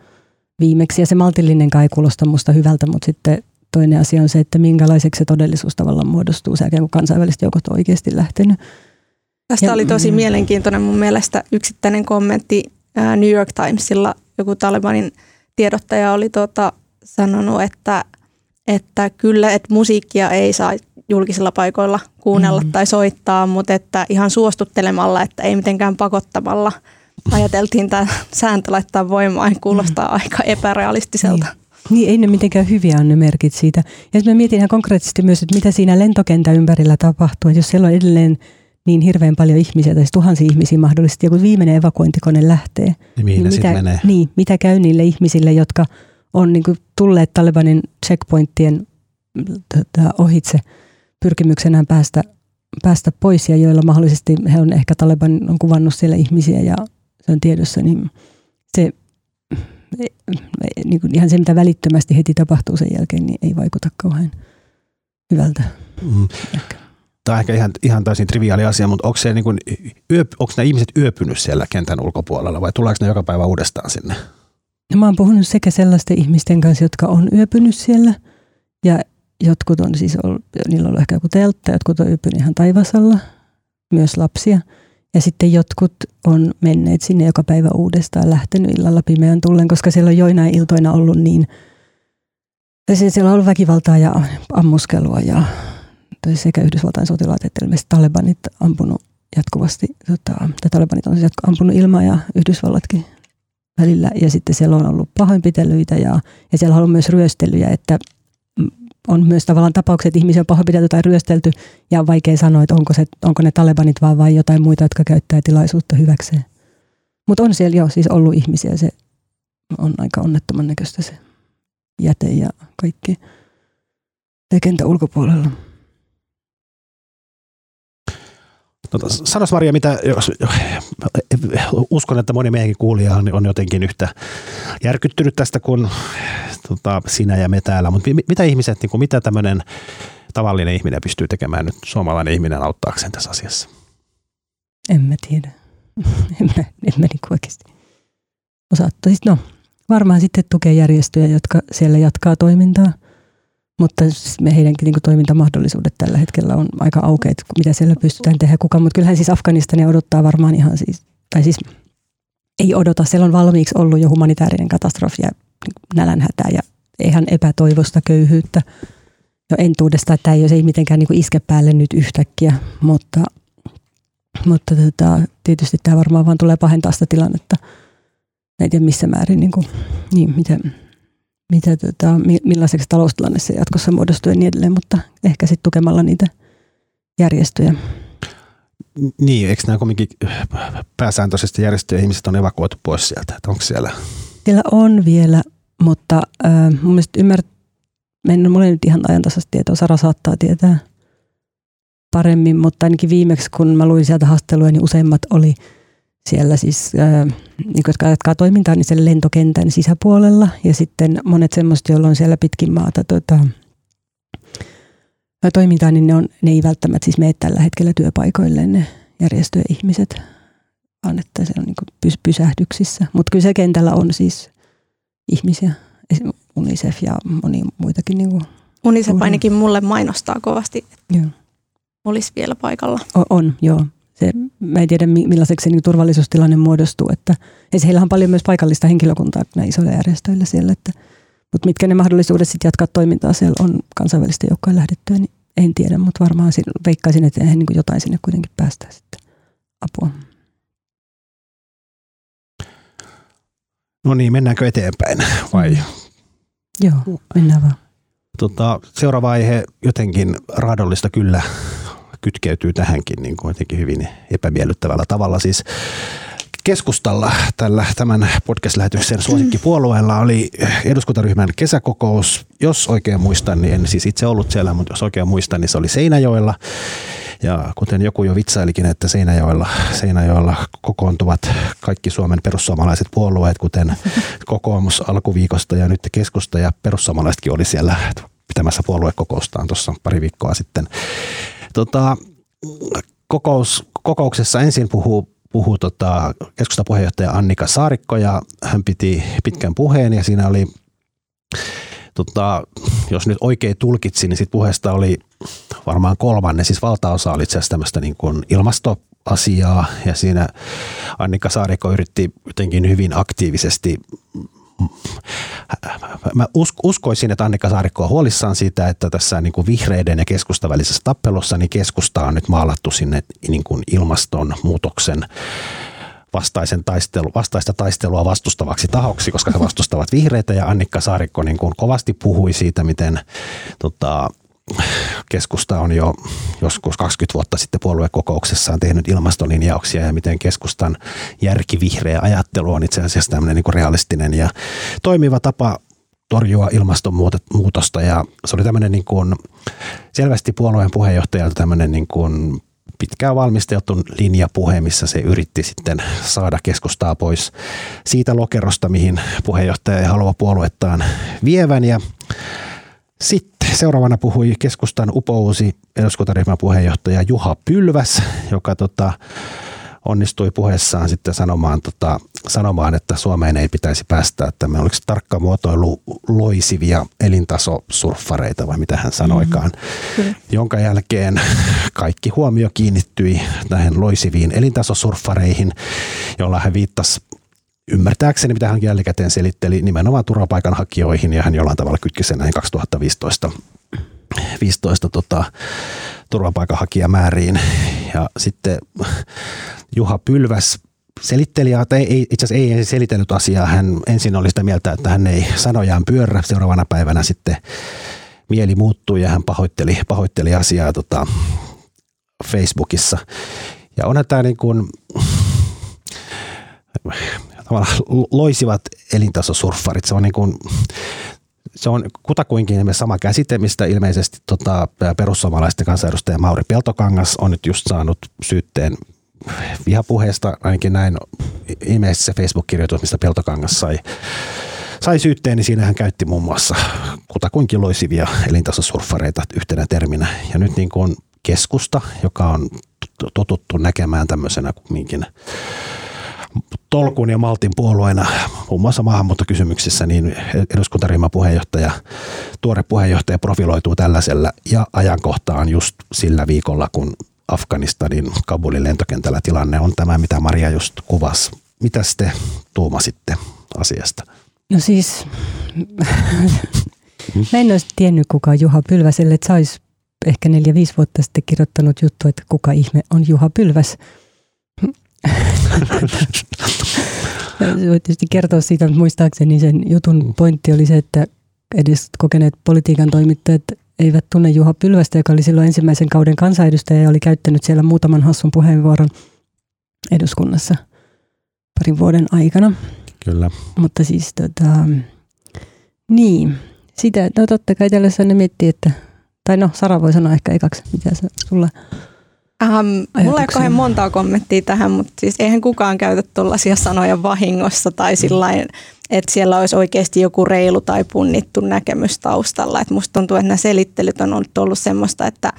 Speaker 2: viimeksi. Ja se maltillinen kai kuulosta musta hyvältä, mutta sitten toinen asia on se, että minkälaiseksi se todellisuus tavallaan muodostuu sen jälkeen, kun kansainväliset joukot on oikeasti lähtenyt.
Speaker 3: Tästä ja, oli tosi mm. mielenkiintoinen mun mielestä yksittäinen kommentti New York Timesilla. Joku Talibanin tiedottaja oli tuota, sanonut, että – että kyllä, että musiikkia ei saa julkisilla paikoilla kuunnella mm. tai soittaa, mutta että ihan suostuttelemalla, että ei mitenkään pakottamalla ajateltiin tämä sääntö laittaa voimaan, kuulostaa mm. aika epärealistiselta.
Speaker 2: Niin. Niin, ei ne mitenkään hyviä on ne merkit siitä. Ja mä mietin ihan konkreettisesti myös, että mitä siinä lentokentän ympärillä tapahtuu. Että jos siellä on edelleen niin hirveän paljon ihmisiä, tai siis tuhansia ihmisiä mahdollisesti, joku viimeinen evakuointikone lähtee.
Speaker 1: Niin, niin mitä, menee?
Speaker 2: Niin, mitä käy niille ihmisille, jotka on niin kuin tulleet Talibanin checkpointtien tota, ohitse pyrkimyksenään päästä, päästä pois ja joilla mahdollisesti he on ehkä Taliban on kuvannut siellä ihmisiä ja se on tiedossa, niin se niin kuin ihan se, mitä välittömästi heti tapahtuu sen jälkeen, niin ei vaikuta kauhean hyvältä. Mm.
Speaker 1: Tämä on ehkä ihan, ihan täysin triviaali asia, mutta onko, se niin kuin, yöp, onko nämä ihmiset yöpynyt siellä kentän ulkopuolella vai tuleeko ne joka päivä uudestaan sinne?
Speaker 2: No, mä oon puhunut sekä sellaisten ihmisten kanssa, jotka on yöpynyt siellä ja jotkut on siis ollut, niillä on ollut ehkä joku teltta, jotkut on yöpynyt ihan taivasalla, myös lapsia. Ja sitten jotkut on menneet sinne joka päivä uudestaan, lähtenyt illalla pimeän tullen, koska siellä on joinain iltoina ollut niin, siellä on ollut väkivaltaa ja ammuskelua ja sekä Yhdysvaltain sotilaat että ilmeisesti Talebanit ampunut jatkuvasti, tota, Talebanit on siis ampunut ilmaa ja Yhdysvallatkin välillä ja sitten siellä on ollut pahoinpitelyitä ja, ja siellä on ollut myös ryöstelyjä, että on myös tavallaan tapaukset, että ihmisiä on pahoinpidelty tai ryöstelty ja on vaikea sanoa, että onko, se, onko ne talebanit vaan vai jotain muita, jotka käyttää tilaisuutta hyväkseen. Mutta on siellä jo siis ollut ihmisiä, se on aika onnettoman näköistä se jäte ja kaikki kentä ulkopuolella.
Speaker 1: Tota, sanos Maria, mitä, jos, uskon, että moni meidänkin kuulija on jotenkin yhtä järkyttynyt tästä kuin tota, sinä ja me täällä, mutta mitä ihmiset, niin kuin, mitä tämmöinen tavallinen ihminen pystyy tekemään nyt, suomalainen ihminen auttaakseen tässä asiassa?
Speaker 2: En mä tiedä. en mä, en mä niin oikeasti osaa. No, varmaan sitten tukea järjestöjä, jotka siellä jatkaa toimintaa. Mutta me heidänkin niin kuin, toimintamahdollisuudet tällä hetkellä on aika aukeat, mitä siellä pystytään tehdä kukaan. Mutta kyllähän siis Afganistania odottaa varmaan ihan siis, tai siis ei odota, siellä on valmiiksi ollut jo humanitaarinen katastrofi ja niin nälänhätä ja ihan epätoivosta köyhyyttä jo entuudesta, että ei, ei mitenkään niin kuin iske päälle nyt yhtäkkiä, mutta, mutta tota, tietysti tämä varmaan vaan tulee pahentaa sitä tilannetta. En tiedä missä määrin, niin, kuin, niin miten, mitä, tota, millaiseksi taloustilanne se jatkossa muodostuu ja niin edelleen, mutta ehkä sitten tukemalla niitä järjestöjä.
Speaker 1: Niin, eikö nämä kuitenkin pääsääntöisesti järjestöjen ihmiset on evakuoitu pois sieltä, että onko siellä?
Speaker 2: Siellä on vielä, mutta äh, mun mielestä ymmärrät, en ole nyt ihan ajantasasta tietoa, Sara saattaa tietää paremmin, mutta ainakin viimeksi kun mä luin sieltä haastatteluja, niin useimmat oli siellä siis, niin jotka jatkaa toimintaa, niin siellä lentokentän sisäpuolella ja sitten monet semmoiset, joilla on siellä pitkin maata tota, toimintaa, niin ne, on, ne ei välttämättä siis mene tällä hetkellä työpaikoille ne järjestöjen ihmiset, vaan että se on niin pys, pysähdyksissä. Mutta kyllä se kentällä on siis ihmisiä, UNICEF ja moni muitakin. Niin kuin
Speaker 3: UNICEF ainakin mulle mainostaa kovasti, että joo. olisi vielä paikalla.
Speaker 2: On, on joo. Se, mä en tiedä millaiseksi se niin turvallisuustilanne muodostuu. Että, ja heillä on paljon myös paikallista henkilökuntaa näillä isoilla järjestöillä siellä. Että, mutta mitkä ne mahdollisuudet sitten jatkaa toimintaa siellä on kansainvälisten joukkojen lähdettyä, niin en tiedä, mutta varmaan veikkaisin, että he niin jotain sinne kuitenkin päästään sitten apua.
Speaker 1: No niin, mennäänkö eteenpäin vai?
Speaker 2: Joo, mennään vaan.
Speaker 1: Tota, seuraava aihe jotenkin raadollista kyllä kytkeytyy tähänkin niin kuin jotenkin hyvin epämiellyttävällä tavalla. Siis keskustalla tällä tämän podcast-lähetyksen suosikkipuolueella oli eduskuntaryhmän kesäkokous. Jos oikein muistan, niin en siis itse ollut siellä, mutta jos oikein muistan, niin se oli Seinäjoella. Ja kuten joku jo vitsailikin, että Seinäjoella, Seinäjoella kokoontuvat kaikki Suomen perussuomalaiset puolueet, kuten kokoomus alkuviikosta ja nyt keskusta ja perussuomalaisetkin oli siellä pitämässä puoluekokoustaan tuossa pari viikkoa sitten. Tota, kokous, kokouksessa ensin puhuu puhuu tota, keskustapuheenjohtaja Annika Saarikko ja hän piti pitkän puheen ja siinä oli, tota, jos nyt oikein tulkitsin, niin sit puheesta oli varmaan kolmanne, siis valtaosa oli itse asiassa tämmöistä niin kuin ilmastoasiaa ja siinä Annika Saarikko yritti jotenkin hyvin aktiivisesti mä uskoisin, että Annika Saarikko on huolissaan siitä, että tässä niin kuin vihreiden ja keskustan välisessä tappelussa niin keskusta on nyt maalattu sinne niin kuin ilmastonmuutoksen vastaisen taistelu, vastaista taistelua vastustavaksi tahoksi, koska he vastustavat vihreitä. Ja Annikka Saarikko niin kuin kovasti puhui siitä, miten tota, keskusta on jo joskus 20 vuotta sitten puoluekokouksessaan tehnyt ilmastolinjauksia ja miten keskustan järkivihreä ajattelu on itse asiassa tämmöinen niin realistinen ja toimiva tapa torjua ilmastonmuutosta. Ja se oli tämmöinen niin kuin selvästi puolueen puheenjohtajalta tämmöinen niin kuin pitkään valmisteltu linjapuhe, missä se yritti sitten saada keskustaa pois siitä lokerosta, mihin puheenjohtaja ei halua puoluettaan vievän. Ja sitten seuraavana puhui keskustan upousi eduskuntaryhmän puheenjohtaja Juha Pylväs, joka tota, onnistui puheessaan sitten sanomaan, tota, sanomaan, että Suomeen ei pitäisi päästä, että me oliko tarkka muotoilu loisivia elintasosurffareita vai mitä hän sanoikaan, mm-hmm. jonka jälkeen kaikki huomio kiinnittyi näihin loisiviin elintasosurffareihin, jolla hän viittasi ymmärtääkseni, mitä hän jälkikäteen selitteli, nimenomaan turvapaikanhakijoihin ja hän jollain tavalla kytki sen näihin 2015 15 tota, turvapaikanhakijamääriin. Ja sitten Juha Pylväs selitteli, tai ei, itse asiassa ei selitellyt asiaa. Hän ensin oli sitä mieltä, että hän ei sanojaan pyörrä. Seuraavana päivänä sitten mieli muuttui ja hän pahoitteli, pahoitteli asiaa tota, Facebookissa. Ja onhan tämä niin kuin, loisivat elintasosurffarit. Se on niin kuin, se on kutakuinkin sama käsite, mistä ilmeisesti tota, perussuomalaisten kansanedustaja Mauri Peltokangas on nyt just saanut syytteen vihapuheesta, ainakin näin ilmeisesti se Facebook-kirjoitus, mistä Peltokangas sai, sai syytteen, niin siinä hän käytti muun muassa kutakuinkin loisivia elintasosurffareita yhtenä terminä. Ja nyt niin kuin keskusta, joka on totuttu näkemään tämmöisenä kumminkin tolkun ja maltin puolueena muun muassa maahanmuuttokysymyksissä, niin eduskuntaryhmän puheenjohtaja, tuore puheenjohtaja profiloituu tällaisella ja ajankohtaan just sillä viikolla, kun Afganistanin Kabulin lentokentällä tilanne on tämä, mitä Maria just kuvasi. Mitä te tuumasitte asiasta?
Speaker 2: No siis, mä en olisi tiennyt kuka Juha Pylväs, ellei sä olisi ehkä neljä-viisi vuotta sitten kirjoittanut juttu, että kuka ihme on Juha Pylväs. Voit tietysti kertoa siitä, mutta muistaakseni sen jutun pointti oli se, että edes kokeneet politiikan toimittajat eivät tunne Juha Pylvästä, joka oli silloin ensimmäisen kauden kansanedustaja ja oli käyttänyt siellä muutaman hassun puheenvuoron eduskunnassa parin vuoden aikana.
Speaker 1: Kyllä.
Speaker 2: Mutta siis tota, niin, sitä, no totta kai tällaisessa ne miettii, että, tai no Sara voi sanoa ehkä ekaksi, mitä se sulla
Speaker 3: Um, mulla ei kauhean montaa kommenttia tähän, mutta siis eihän kukaan käytä tuollaisia sanoja vahingossa tai mm. sillä että siellä olisi oikeasti joku reilu tai punnittu näkemys taustalla. Et musta tuntuu, että nämä selittelyt on ollut, ollut semmoista, että,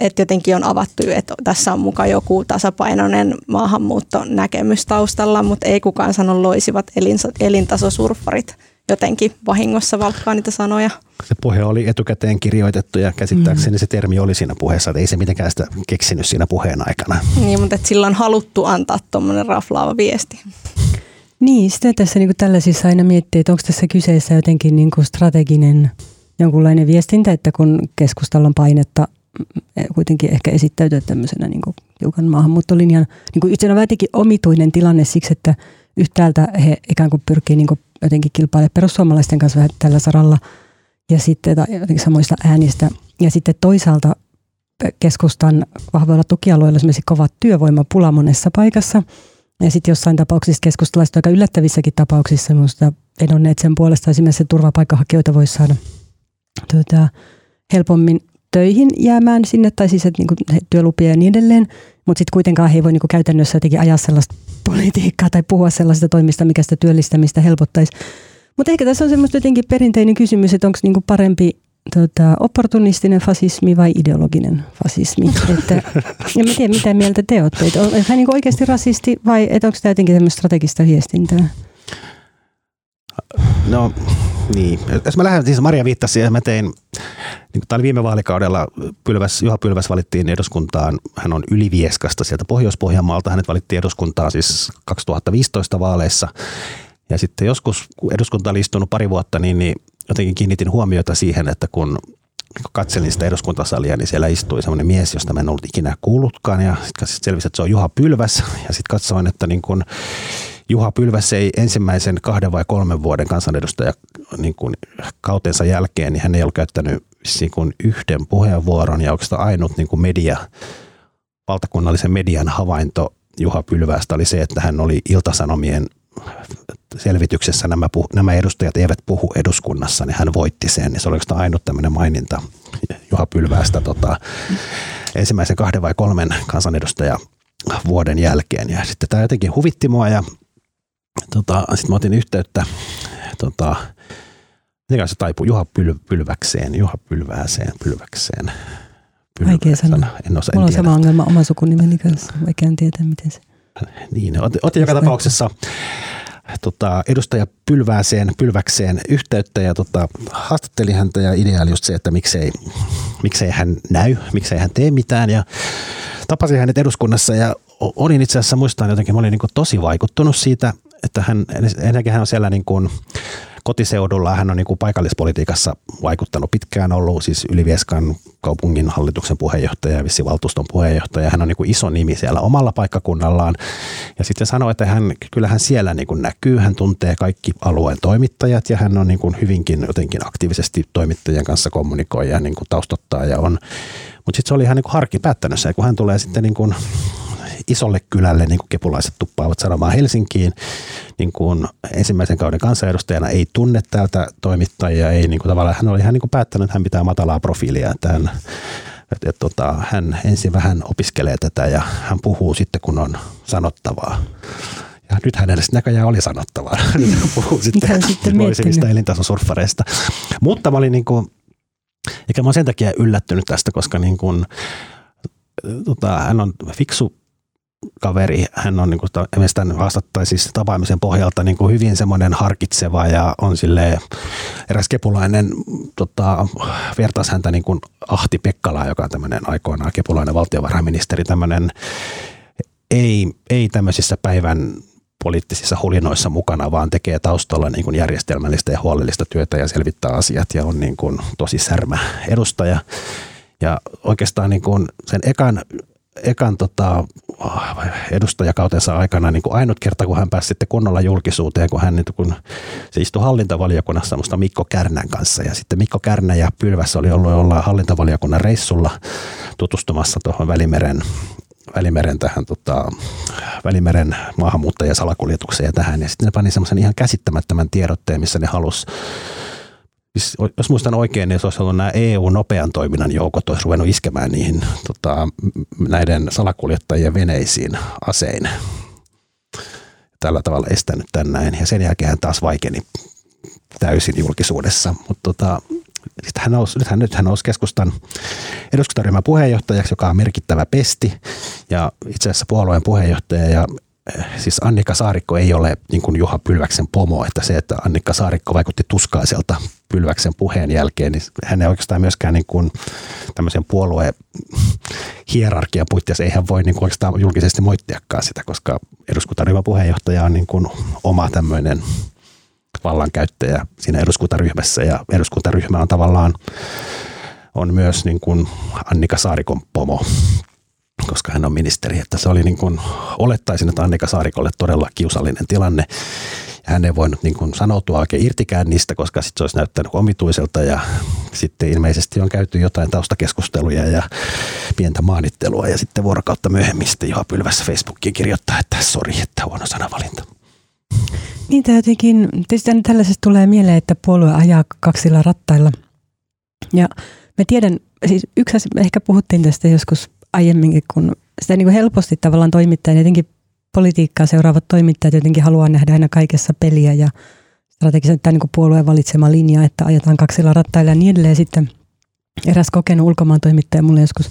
Speaker 3: että jotenkin on avattu, että tässä on mukaan joku tasapainoinen maahanmuuttonäkemys taustalla, mutta ei kukaan sano loisivat elintasosurffarit jotenkin vahingossa valkkaa niitä sanoja.
Speaker 1: Se puhe oli etukäteen kirjoitettu ja käsittääkseni mm. se termi oli siinä puheessa, että ei se mitenkään sitä keksinyt siinä puheen aikana.
Speaker 3: Niin, mutta että sillä on haluttu antaa tuommoinen raflaava viesti.
Speaker 2: Niin, sitä tässä niin tällaisissa aina miettii, että onko tässä kyseessä jotenkin niin kuin strateginen jonkunlainen viestintä, että kun keskustalla on painetta mm, kuitenkin ehkä esittäytyä tämmöisenä niin kuin hiukan maahanmuuttolinjan, niin kuin yhtenä jotenkin omituinen tilanne siksi, että yhtäältä he ikään kuin pyrkii niin kuin jotenkin kilpailemaan perussuomalaisten kanssa vähän tällä saralla ja sitten jotenkin samoista äänistä. Ja sitten toisaalta keskustan vahvoilla tukialueilla esimerkiksi kova työvoimapula monessa paikassa. Ja sitten jossain tapauksissa keskustalaiset aika yllättävissäkin tapauksissa minusta vedonneet sen puolesta esimerkiksi turvapaikkahakijoita voisi saada tuota, helpommin töihin jäämään sinne, tai siis että niin työlupia ja niin edelleen, mutta sitten kuitenkaan he ei voi niin käytännössä jotenkin ajaa sellaista politiikkaa tai puhua sellaisesta toimista, mikä sitä työllistämistä helpottaisi. Mutta ehkä tässä on semmoista jotenkin perinteinen kysymys, että onko niinku parempi tota, opportunistinen fasismi vai ideologinen fasismi. että, en tiedä, mitä mieltä te olette. Onko hän niinku oikeasti rasisti vai onko tämä jotenkin tämmöistä strategista viestintää?
Speaker 1: No niin, jos mä lähden, siis Maria viittasi siihen, mä tein, niin tämä oli viime vaalikaudella, Pylväs, Juha Pylväs valittiin eduskuntaan, hän on Ylivieskasta sieltä Pohjois-Pohjanmaalta, hänet valittiin eduskuntaan siis 2015 vaaleissa. Ja sitten joskus, kun eduskunta oli istunut pari vuotta, niin, niin jotenkin kiinnitin huomiota siihen, että kun katselin sitä eduskuntasalia, niin siellä istui semmoinen mies, josta mä en ollut ikinä kuullutkaan. Ja sitten selvisi, että se on Juha Pylväs. Ja sitten katsoin, että niin kun Juha Pylväs ei ensimmäisen kahden vai kolmen vuoden kansanedustaja niin kuin kautensa jälkeen, niin hän ei ollut käyttänyt niin kuin yhden puheenvuoron ja oikeastaan ainut niin kuin media, valtakunnallisen median havainto Juha Pylvästä oli se, että hän oli Iltasanomien selvityksessä nämä, puh- nämä edustajat eivät puhu eduskunnassa, niin hän voitti sen. Niin se oli oikeastaan ainut tämmöinen maininta Juha Pylvästä tota, ensimmäisen kahden vai kolmen kansanedustaja vuoden jälkeen. Ja sitten tämä jotenkin huvitti mua ja tota, sitten mä otin yhteyttä tota, mikä se taipuu, Juha Pyl, Pylväkseen, Juha Pylvääseen, Pylväkseen.
Speaker 2: Vaikea sanoa. En osaa, en Mulla on sama ongelma oma sukunimeni kanssa, vaikka en tiedä miten se.
Speaker 1: Niin, otin, otin joka tapauksessa tota, edustaja Pylvääseen, Pylväkseen yhteyttä ja tota, haastatteli häntä ja idea oli just se, että miksei, miksei hän näy, miksei hän tee mitään ja tapasin hänet eduskunnassa ja olin itse asiassa, muistan jotenkin, mä olin niin tosi vaikuttunut siitä, että hän, ennenkin hän on siellä niin kuin kotiseudulla, hän on niin kuin paikallispolitiikassa vaikuttanut pitkään, ollut siis Ylivieskan kaupungin hallituksen puheenjohtaja ja vissivaltuuston puheenjohtaja. Hän on niin kuin iso nimi siellä omalla paikkakunnallaan. Ja sitten sanoi, että hän, kyllähän siellä niin kuin näkyy, hän tuntee kaikki alueen toimittajat ja hän on niin kuin hyvinkin jotenkin aktiivisesti toimittajien kanssa kommunikoi ja niin kuin taustottaa ja on mutta sitten se oli ihan niin harki päättänyt se, kun hän tulee sitten niin kuin isolle kylälle, niin kuin kepulaiset tuppaavat sanomaan Helsinkiin, niin kuin ensimmäisen kauden kansanedustajana ei tunne täältä toimittajia, ei niin kuin tavallaan, hän oli ihan niin kuin päättänyt, että hän pitää matalaa profiilia, että hän, että, että, tota, hän ensin vähän opiskelee tätä ja hän puhuu sitten, kun on sanottavaa. Ja nyt hänelle näköjään oli sanottavaa. Nyt hän puhuu sitten, sitten loisivista elintasosurffareista. Mutta mä olin niin kuin, eikä mä olen sen takia yllättynyt tästä, koska niin kuin, tota, hän on fiksu kaveri. Hän on niin kuin, tämän haastattai siis tapaamisen pohjalta niin kuin hyvin semmoinen harkitseva ja on sille eräs kepulainen tota, vertaisi häntä niin kuin Ahti Pekkalaa, joka on tämmöinen aikoinaan kepulainen valtiovarainministeri, tämmöinen ei, ei tämmöisissä päivän poliittisissa hulinoissa mukana, vaan tekee taustalla niin kuin järjestelmällistä ja huolellista työtä ja selvittää asiat ja on niin kuin tosi särmä edustaja. Ja oikeastaan niin kuin sen ekan ekan tota, edustajakautensa aikana niin kuin ainut kerta, kun hän pääsi sitten kunnolla julkisuuteen, kun hän niin kun se istui hallintavaliokunnassa musta Mikko Kärnän kanssa. Ja sitten Mikko Kärnä ja Pylväs oli ollut olla hallintavaliokunnan reissulla tutustumassa tuohon Välimeren Välimeren tähän tota, Välimeren maahanmuuttajasalakuljetukseen ja tähän. Ja sitten ne pani semmoisen ihan käsittämättömän tiedotteen, missä ne halusi siis, jos muistan oikein, niin se olisi ollut nämä EU-nopean toiminnan joukot, olisi ruvennut iskemään niihin tota, näiden salakuljettajien veneisiin asein. Tällä tavalla estänyt tän näin. Ja sen jälkeen taas vaikeni täysin julkisuudessa. Mutta tota, sitten hän nousi, nyt, hän, nyt hän nousi keskustan eduskuntaryhmän puheenjohtajaksi, joka on merkittävä pesti ja itse asiassa puolueen puheenjohtaja ja siis Annika Saarikko ei ole niin kuin Juha Pylväksen pomo, että se, että Annika Saarikko vaikutti tuskaiselta Pylväksen puheen jälkeen, niin hän ei oikeastaan myöskään niin kuin tämmöisen puolueen hierarkian puitteissa, ei hän voi niin kuin oikeastaan julkisesti moittiakaan sitä, koska eduskuntaryhmän puheenjohtaja on niin kuin oma tämmöinen vallankäyttäjä siinä eduskuntaryhmässä ja eduskuntaryhmä on tavallaan on myös niin kuin Annika Saarikon pomo koska hän on ministeri. Että se oli niin kuin, olettaisin, että Annika Saarikolle todella kiusallinen tilanne. Hän ei voinut niin kuin sanoutua oikein irtikään niistä, koska sitten se olisi näyttänyt omituiselta ja sitten ilmeisesti on käyty jotain taustakeskusteluja ja pientä maanittelua ja sitten vuorokautta myöhemmin sitten Juha Pylvässä Facebookiin kirjoittaa, että sori, että huono sanavalinta.
Speaker 2: Niin, jotenkin, tietysti tällaisesta tulee mieleen, että puolue ajaa kaksilla rattailla. Ja me tiedän, siis yksi asia, ehkä puhuttiin tästä joskus aiemminkin, kun sitä niin kuin helposti tavallaan toimittajan, jotenkin politiikkaa seuraavat toimittajat jotenkin haluaa nähdä aina kaikessa peliä ja strategisen tai niin puolueen valitsema linja, että ajetaan kaksilla rattailla ja niin edelleen. Sitten eräs kokenut ulkomaan toimittaja mulle joskus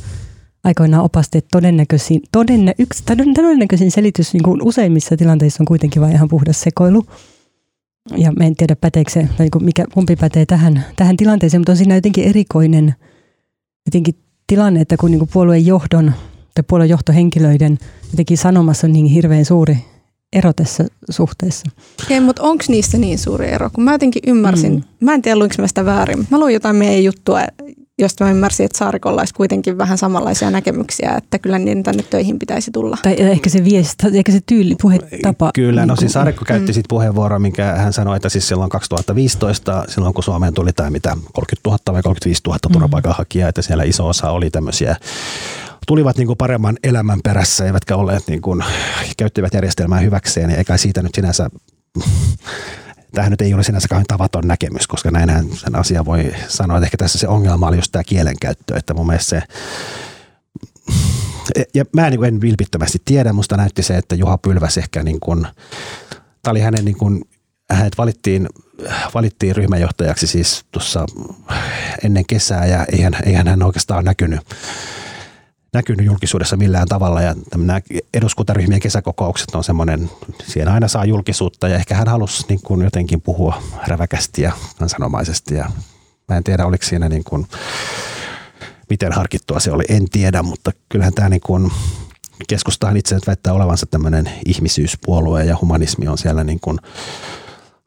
Speaker 2: aikoinaan opasti, että todennäköisin, todenne, yksi, todennäköisin selitys niin kuin useimmissa tilanteissa on kuitenkin vain ihan puhdas sekoilu. Ja mä en tiedä päteekö se, niin mikä, kumpi pätee tähän, tähän tilanteeseen, mutta on siinä jotenkin erikoinen jotenkin tilanne, että kun niin puolueen johdon tai puolueen johtohenkilöiden jotenkin sanomassa on niin hirveän suuri ero tässä suhteessa.
Speaker 3: Okei, mutta onko niissä niin suuri ero? Kun mä jotenkin ymmärsin, mm. mä en tiedä luinko mä sitä väärin. Mä luin jotain meidän juttua, josta mä ymmärsin, että Saarikolla olisi kuitenkin vähän samanlaisia näkemyksiä, että kyllä niin tänne töihin pitäisi tulla.
Speaker 2: Tai ehkä se viesti, ehkä se tyyli, puhetapa.
Speaker 1: Kyllä, niin no siis Saarikko käytti mm. sitten puheenvuoron, minkä hän sanoi, että siis silloin 2015, silloin kun Suomeen tuli tämä mitä 30 000 vai 35 000 mm. turvapaikanhakijaa, että siellä iso osa oli tämmöisiä tulivat niin kuin paremman elämän perässä, eivätkä olleet niin kuin, käyttivät järjestelmää hyväkseen, eikä siitä nyt sinänsä tämähän nyt ei ole sinänsä kauhean tavaton näkemys, koska näinhän sen asia voi sanoa, että ehkä tässä se ongelma oli just tämä kielenkäyttö, että mun mielestä se ja mä niin en vilpittömästi tiedä, musta näytti se, että Juha Pylväs ehkä niin kuin, tämä oli hänen niin kuin, hänet valittiin, valittiin ryhmänjohtajaksi siis tuossa ennen kesää ja eihän, eihän hän oikeastaan näkynyt näkynyt julkisuudessa millään tavalla ja nämä eduskuntaryhmien kesäkokoukset on semmoinen, siinä aina saa julkisuutta ja ehkä hän halusi niin kuin jotenkin puhua räväkästi ja kansanomaisesti ja mä en tiedä oliko siinä niin kuin, miten harkittua se oli, en tiedä, mutta kyllähän tämä niin kuin, keskustahan itse väittää olevansa tämmöinen ihmisyyspuolue ja humanismi on siellä niin kuin.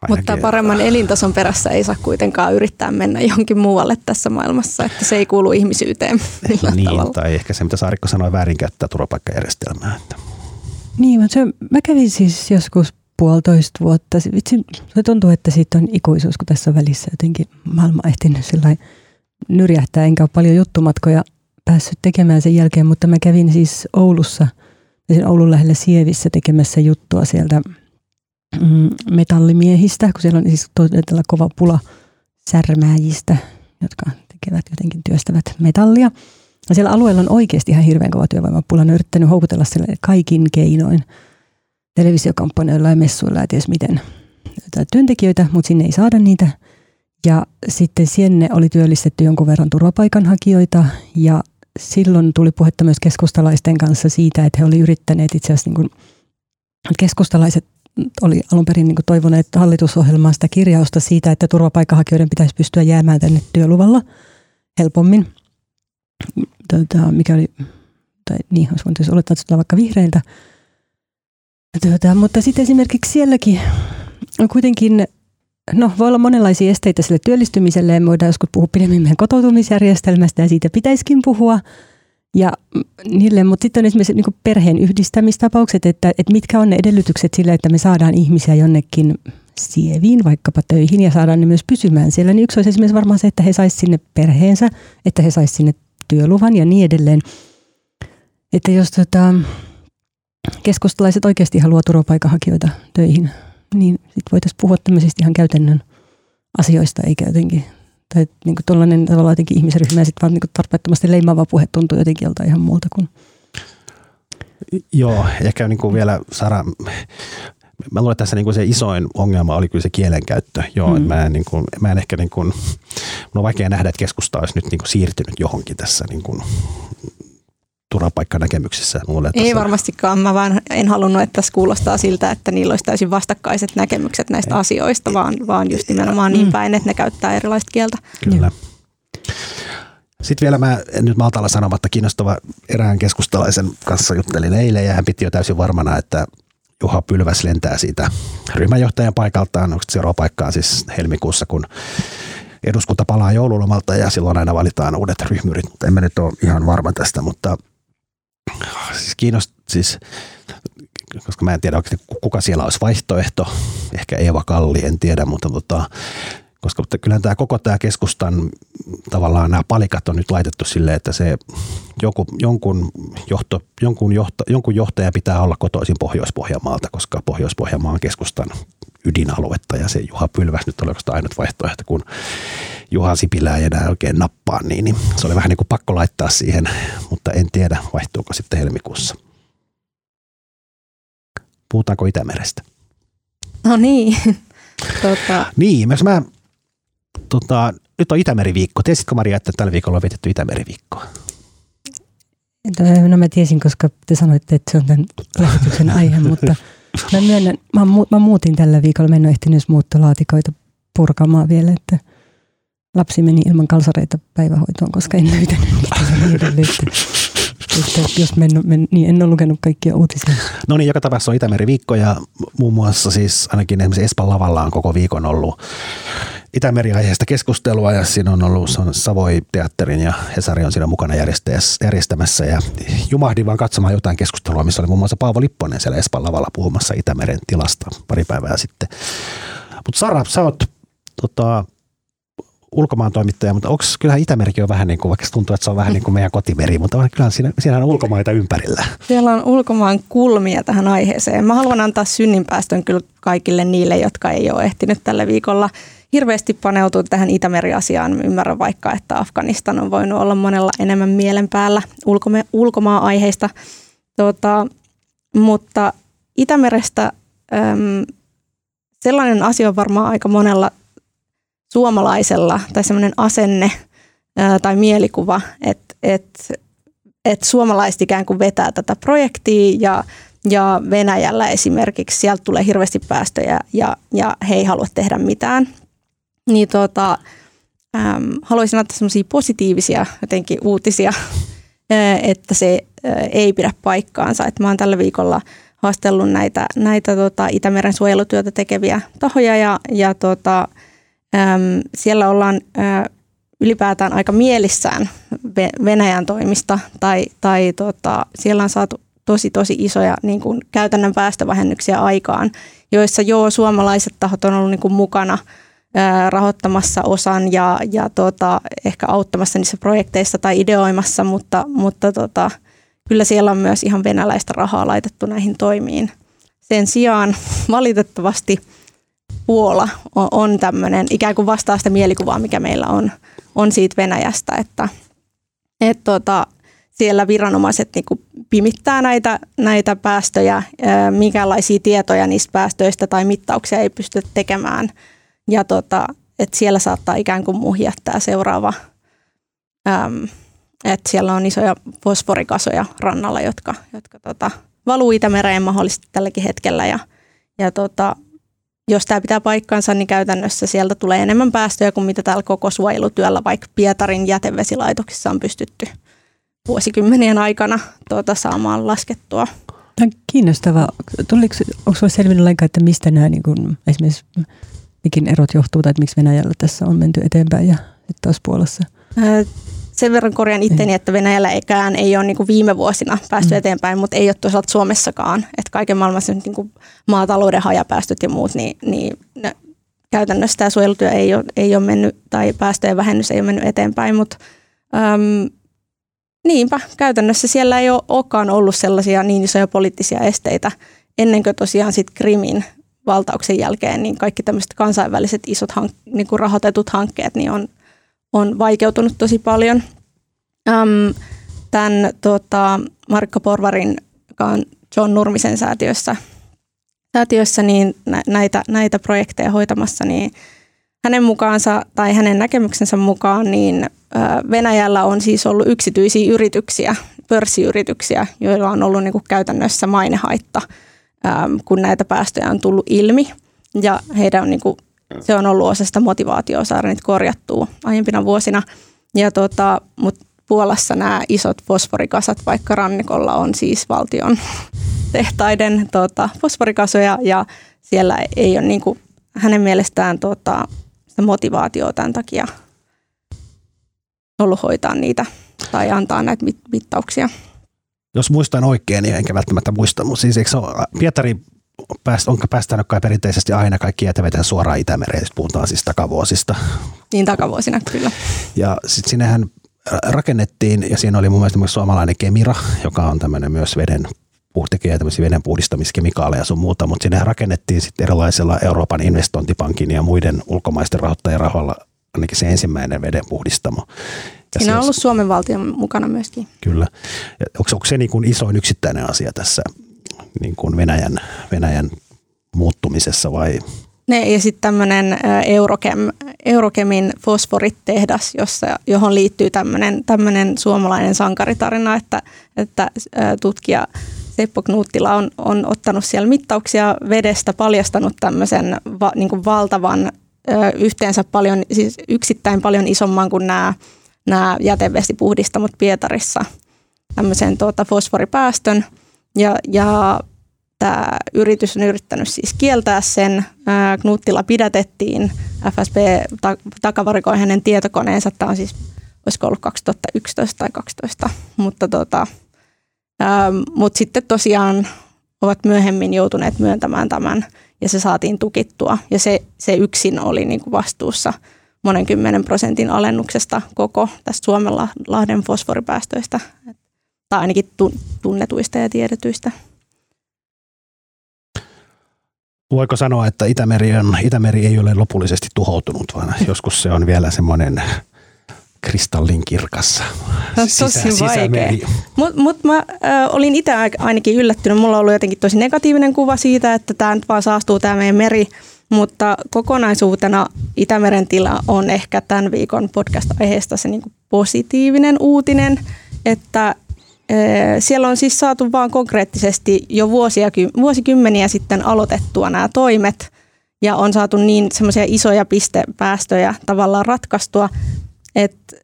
Speaker 3: Mutta paremman elintason perässä ei saa kuitenkaan yrittää mennä johonkin muualle tässä maailmassa, että se ei kuulu ihmisyyteen
Speaker 1: niin, tavalla. Tai ehkä se, mitä Saarikko sanoi, väärinkäyttää turvapaikkajärjestelmää. Että.
Speaker 2: Niin, mutta se, mä kävin siis joskus puolitoista vuotta. Vitsi, se tuntuu, että siitä on ikuisuus, kun tässä välissä jotenkin maailma ehtinyt nyrjähtää, enkä ole paljon juttumatkoja päässyt tekemään sen jälkeen, mutta mä kävin siis Oulussa, Oulun lähellä Sievissä tekemässä juttua sieltä metallimiehistä, kun siellä on siis todella kova pula särmääjistä, jotka tekevät jotenkin työstävät metallia. Ja siellä alueella on oikeasti ihan hirveän kova työvoimapula. Ne on yrittänyt houkutella sille kaikin keinoin televisiokampanjoilla ja messuilla ja ties miten työntekijöitä, mutta sinne ei saada niitä. Ja sitten sinne oli työllistetty jonkun verran turvapaikanhakijoita ja silloin tuli puhetta myös keskustalaisten kanssa siitä, että he olivat yrittäneet itse asiassa, niin kuin, keskustalaiset oli alun perin niin toivoneet hallitusohjelmaa sitä kirjausta siitä, että turvapaikanhakijoiden pitäisi pystyä jäämään tänne työluvalla helpommin. Tuota, mikä oli, tai niin, olisi voinut olettaa, että vaikka vihreiltä. Tuota, mutta sitten esimerkiksi sielläkin on kuitenkin No voi olla monenlaisia esteitä sille työllistymiselle. Me voidaan joskus puhua pidemmin meidän kotoutumisjärjestelmästä ja siitä pitäisikin puhua. Ja niille, mutta sitten on esimerkiksi niin perheen yhdistämistapaukset, että, että mitkä on ne edellytykset sille, että me saadaan ihmisiä jonnekin sieviin, vaikkapa töihin ja saadaan ne myös pysymään siellä. Niin yksi olisi esimerkiksi varmaan se, että he saisivat sinne perheensä, että he saisivat sinne työluvan ja niin edelleen. Että jos tota, keskustalaiset oikeasti haluaa turvapaikanhakijoita töihin, niin sitten voitaisiin puhua tämmöisistä ihan käytännön asioista, eikä jotenkin, tai niin kuin tuollainen tavallaan jotenkin ihmisryhmä ja sitten vaan niin kuin tarpeettomasti leimaava puhe tuntuu jotenkin joltain ihan muulta kuin.
Speaker 1: Joo, ehkä niin kuin vielä Sara, mä luulen, että tässä niin kuin se isoin ongelma oli kyllä se kielenkäyttö. Joo, mm. mä, en, niin kuin, mä en ehkä niin kuin, mun on vaikea nähdä, että keskusta olisi nyt niin kuin siirtynyt johonkin tässä niin kuin turvapaikkanäkemyksissä.
Speaker 3: Luulen, Ei tässä... varmastikaan. Mä vaan en halunnut, että tässä kuulostaa siltä, että niillä olisi täysin vastakkaiset näkemykset näistä Ei. asioista, vaan, vaan just nimenomaan niin mm. päin, että ne käyttää erilaista kieltä.
Speaker 1: Kyllä. Sitten vielä mä, nyt maltalla sanomatta kiinnostava erään keskustalaisen kanssa juttelin eilen ja hän piti jo täysin varmana, että Juha Pylväs lentää siitä ryhmänjohtajan paikaltaan, onko seuraava paikkaan siis helmikuussa, kun eduskunta palaa joululomalta ja silloin aina valitaan uudet ryhmyrit, mutta emme nyt ole ihan varma tästä, mutta siis kiinnost, siis, koska mä en tiedä oikeasti kuka siellä olisi vaihtoehto, ehkä Eeva Kalli, en tiedä, mutta tota, koska kyllähän tämä koko tämä keskustan tavallaan nämä palikat on nyt laitettu silleen, että se joku, jonkun, johto, jonkun, johto, jonkun johtaja pitää olla kotoisin Pohjois-Pohjanmaalta, koska Pohjois-Pohjanmaa on keskustan ydinaluetta ja se Juha Pylväs nyt oli oikeastaan ainut vaihtoehto, kun Juha Sipilä ei enää oikein nappaa, niin, niin se oli vähän niin kuin pakko laittaa siihen, mutta en tiedä vaihtuuko sitten helmikuussa. Puhutaanko Itämerestä?
Speaker 3: No niin. tota.
Speaker 1: Niin, myös mä, tota, nyt on Itämeri-viikko. Tiesitkö Maria, että tällä viikolla on vietetty Itämeri-viikkoa?
Speaker 2: No mä tiesin, koska te sanoitte, että se on tämän lähetyksen aihe, mutta mä myönnän, mä, mä muutin tällä viikolla, mä en ole ehtinyt muuttolaatikoita purkamaan vielä, että lapsi meni ilman kalsareita päivähoitoon, koska en löytänyt niitä että jos men, men, niin en ole lukenut kaikkia uutisia.
Speaker 1: No niin, joka tapauksessa on Itämeri-viikko ja muun muassa siis ainakin esimerkiksi Espan lavalla on koko viikon ollut Itämeri-aiheesta keskustelua ja siinä on ollut on Savoi-teatterin ja Hesari on siinä mukana järjestämässä ja jumahdin vaan katsomaan jotain keskustelua, missä oli muun muassa Paavo Lipponen siellä Espan lavalla puhumassa Itämeren tilasta pari päivää sitten. Mutta Sara, sä oot tota, ulkomaan toimittaja, mutta onko kyllähän Itämerikin on vähän niin kuin, vaikka tuntuu, että se on vähän niin kuin meidän kotimeri, mutta kyllä siinä, siinä on ulkomaita ympärillä.
Speaker 3: Siellä on ulkomaan kulmia tähän aiheeseen. Mä haluan antaa synninpäästön kyllä kaikille niille, jotka ei ole ehtinyt tällä viikolla hirveästi paneutua tähän Itämeri-asiaan. Ymmärrän vaikka, että Afganistan on voinut olla monella enemmän mielen päällä ulkome- ulkomaan-aiheista. Tota, mutta Itämerestä äm, sellainen asia on varmaan aika monella suomalaisella tai semmoinen asenne ää, tai mielikuva, että et, et suomalaiset ikään kuin vetää tätä projektia ja, ja Venäjällä esimerkiksi sieltä tulee hirveästi päästöjä ja, ja he ei halua tehdä mitään. Niin tota, äm, haluaisin antaa semmoisia positiivisia jotenkin uutisia, että se ei pidä paikkaansa. Et mä oon tällä viikolla haastellut näitä, näitä tota, Itämeren suojelutyötä tekeviä tahoja ja, ja tota, siellä ollaan ylipäätään aika mielissään Venäjän toimista tai, tai tota, siellä on saatu tosi tosi isoja niin kuin käytännön päästövähennyksiä aikaan, joissa joo suomalaiset tahot on ollut niin kuin mukana rahoittamassa osan ja, ja tota, ehkä auttamassa niissä projekteissa tai ideoimassa, mutta, mutta tota, kyllä siellä on myös ihan venäläistä rahaa laitettu näihin toimiin. Sen sijaan valitettavasti – Puola on, on tämmöinen, ikään kuin vastaa sitä mielikuvaa, mikä meillä on, on siitä Venäjästä, että et tota, siellä viranomaiset niin kuin pimittää näitä, näitä päästöjä, minkälaisia tietoja niistä päästöistä tai mittauksia ei pysty tekemään. Ja tota, että siellä saattaa ikään kuin muhia tämä seuraava äm, Et siellä on isoja fosforikasoja rannalla, jotka, jotka tota, valuu Itämereen mahdollisesti tälläkin hetkellä. Ja, ja tota, jos tämä pitää paikkansa, niin käytännössä sieltä tulee enemmän päästöjä kuin mitä täällä koko suojelutyöllä vaikka Pietarin jätevesilaitoksissa on pystytty vuosikymmenien aikana tuota, saamaan laskettua.
Speaker 2: Tämä on kiinnostavaa. Tuliko, onko sinulle selvinnyt lainkaan, että mistä nämä niin kuin, esimerkiksi mikin erot johtuu, tai että miksi Venäjällä tässä on menty eteenpäin ja sitten taas Puolassa?
Speaker 3: Sen verran korjan itteni, niin. että Venäjällä ikään ei ole niin kuin viime vuosina päästy mm. eteenpäin, mutta ei ole toisaalta Suomessakaan. Että kaiken maailmassa niin kuin maatalouden hajapäästöt ja muut, niin, niin ne, käytännössä tämä suojelutyö ei ole, ei ole mennyt, tai päästöjen vähennys ei ole mennyt eteenpäin, mutta äm, niinpä, käytännössä siellä ei ole olekaan ollut sellaisia niin isoja poliittisia esteitä ennen kuin tosiaan sitten Krimin valtauksen jälkeen, niin kaikki tämmöiset kansainväliset isot hank- niin kuin rahoitetut hankkeet niin on on vaikeutunut tosi paljon. Ähm, tämän tota, Markka Porvarin, John Nurmisen säätiössä, säätiössä niin näitä, näitä projekteja hoitamassa, niin hänen mukaansa tai hänen näkemyksensä mukaan niin Venäjällä on siis ollut yksityisiä yrityksiä, pörssiyrityksiä, joilla on ollut niin kuin käytännössä mainehaitta, kun näitä päästöjä on tullut ilmi. Ja heidän niin kuin se on ollut osa sitä motivaatioa saada niitä korjattua aiempina vuosina. Ja tota, mutta Puolassa nämä isot fosforikasat vaikka rannikolla on siis valtion tehtaiden tota, fosforikasoja ja siellä ei ole niin kuin, hänen mielestään tota, sitä motivaatiota tämän takia ollut hoitaa niitä tai antaa näitä mittauksia.
Speaker 1: Jos muistan oikein, niin enkä välttämättä muista, mutta siis eikö ole, Pietari pääst, onko päästänyt kai perinteisesti aina kaikki jäteveteen suoraan Itämereen, jos puhutaan siis takavuosista.
Speaker 3: Niin takavuosina, kyllä.
Speaker 1: Ja sitten sinnehän rakennettiin, ja siinä oli mun mielestä myös suomalainen Kemira, joka on tämmöinen myös veden tekee tämmöisiä veden puhdistamiskemikaaleja sun muuta, mutta sinne rakennettiin sitten erilaisilla Euroopan investointipankin ja muiden ulkomaisten rahoittajien rahoilla ainakin se ensimmäinen veden puhdistamo.
Speaker 3: Ja Siinä on ollut Suomen valtion mukana myöskin.
Speaker 1: Kyllä. Onko, onko se niin kuin isoin yksittäinen asia tässä niin kuin Venäjän, Venäjän muuttumisessa vai?
Speaker 3: Ne, ja sitten tämmöinen Eurokem, Eurokemin fosforitehdas, jossa, johon liittyy tämmöinen suomalainen sankaritarina, että, että tutkija Seppo Knuuttila on, on ottanut siellä mittauksia vedestä, paljastanut tämmöisen va, niin kuin valtavan yhteensä paljon, siis yksittäin paljon isomman kuin nämä, nämä jätevesipuhdistamot Pietarissa, tämmöisen tuota, fosforipäästön – ja, ja tämä yritys on yrittänyt siis kieltää sen. Knuttila pidätettiin. FSB takavarikoi hänen tietokoneensa. Tämä on siis, olisiko ollut 2011 tai 2012. Mutta tota, mut sitten tosiaan ovat myöhemmin joutuneet myöntämään tämän ja se saatiin tukittua. Ja se, se yksin oli niin kuin vastuussa monen kymmenen prosentin alennuksesta koko tästä Suomenlahden fosforipäästöistä tai ainakin tunnetuista ja tiedetyistä.
Speaker 1: Voiko sanoa, että Itämeri, on, Itämeri ei ole lopullisesti tuhoutunut, vaan joskus se on vielä semmoinen kristallin kirkas
Speaker 3: no, tosi vaikea. Mutta mut mä äh, olin itse ainakin yllättynyt. Mulla on ollut jotenkin tosi negatiivinen kuva siitä, että tämä nyt vaan saastuu tämä meidän meri. Mutta kokonaisuutena Itämeren tila on ehkä tämän viikon podcast-aiheesta se niinku positiivinen uutinen, että siellä on siis saatu vaan konkreettisesti jo vuosia, vuosikymmeniä sitten aloitettua nämä toimet ja on saatu niin semmoisia isoja pistepäästöjä tavallaan ratkaistua, että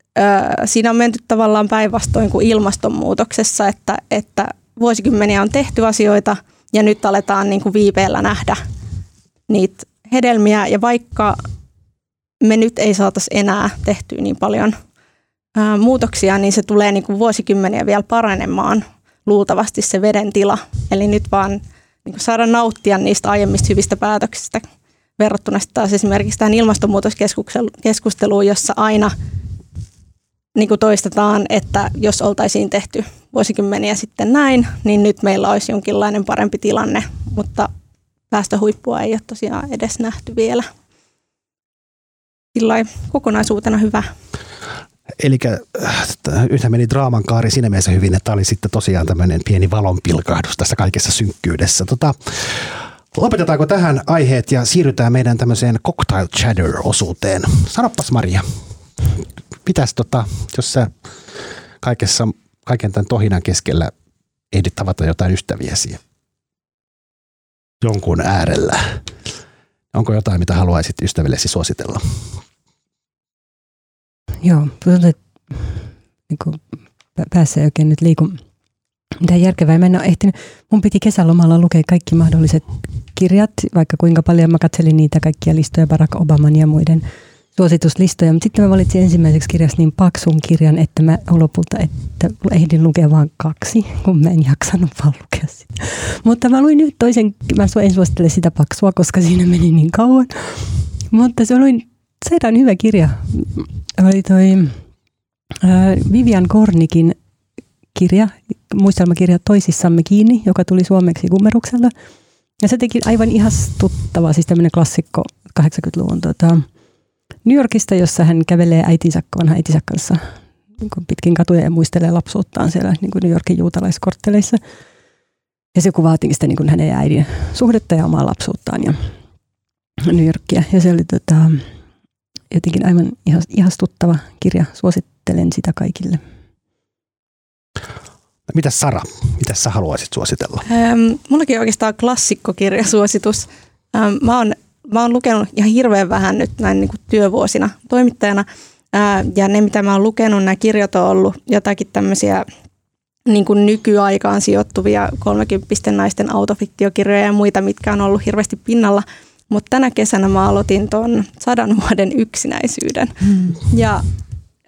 Speaker 3: siinä on menty tavallaan päinvastoin kuin ilmastonmuutoksessa, että, että vuosikymmeniä on tehty asioita ja nyt aletaan niin kuin viipeellä nähdä niitä hedelmiä. Ja vaikka me nyt ei saataisi enää tehtyä niin paljon – muutoksia, niin se tulee niin kuin vuosikymmeniä vielä paranemaan luultavasti se veden tila. Eli nyt vaan niin kuin saada nauttia niistä aiemmista hyvistä päätöksistä verrattuna taas esimerkiksi tähän ilmastonmuutoskeskusteluun, jossa aina niin kuin toistetaan, että jos oltaisiin tehty vuosikymmeniä sitten näin, niin nyt meillä olisi jonkinlainen parempi tilanne, mutta päästöhuippua ei ole tosiaan edes nähty vielä. Sillä kokonaisuutena hyvä.
Speaker 1: Eli äh, yhtä meni draaman kaari siinä mielessä hyvin, että oli sitten tosiaan tämmöinen pieni valonpilkahdus tässä kaikessa synkkyydessä. Tota, lopetetaanko tähän aiheet ja siirrytään meidän tämmöiseen cocktail chatter-osuuteen. Sanopas Maria, pitäisi tota, jos sä kaikessa, kaiken tämän tohinan keskellä ehdit tavata jotain ystäviäsi jonkun äärellä. Onko jotain, mitä haluaisit ystävillesi suositella?
Speaker 2: Joo, tuntuu, että niin kuin päässä ei oikein nyt liiku mitään järkevää. Mä en ole ehtinyt, mun piti kesälomalla lukea kaikki mahdolliset kirjat, vaikka kuinka paljon mä katselin niitä kaikkia listoja Barack Obaman ja muiden suosituslistoja, mutta sitten mä valitsin ensimmäiseksi kirjassa niin paksun kirjan, että mä lopulta että ehdin lukea vain kaksi, kun mä en jaksanut vaan lukea sitä. Mutta mä luin nyt toisen, mä en suosittele sitä paksua, koska siinä meni niin kauan. Mutta se oli sairaan hyvä kirja. Oli toi Vivian Kornikin kirja, muistelmakirja Toisissamme kiinni, joka tuli suomeksi kummeruksella. Ja se teki aivan ihastuttava, siis tämmöinen klassikko 80-luvun tota, New Yorkista, jossa hän kävelee äitinsä, vanha äitinsä kanssa niin pitkin katuja ja muistelee lapsuuttaan siellä niin kuin New Yorkin juutalaiskortteleissa. Ja se kuvaa sitä niin kuin hänen äidin suhdetta ja omaa lapsuuttaan ja New Yorkia. Ja se oli tota, jotenkin aivan ihastuttava kirja. Suosittelen sitä kaikille.
Speaker 1: Mitä Sara, mitä sä haluaisit suositella?
Speaker 3: Ähm, mullakin oikeastaan klassikkokirjasuositus. Ähm, mä oon mä oon lukenut ihan hirveän vähän nyt näin niin kuin työvuosina toimittajana. Ää, ja ne, mitä mä oon lukenut, nämä kirjat on ollut jotakin tämmöisiä niin kuin nykyaikaan sijoittuvia 30 naisten autofiktiokirjoja ja muita, mitkä on ollut hirveästi pinnalla. Mutta tänä kesänä mä aloitin tuon sadan vuoden yksinäisyyden. Mm. Ja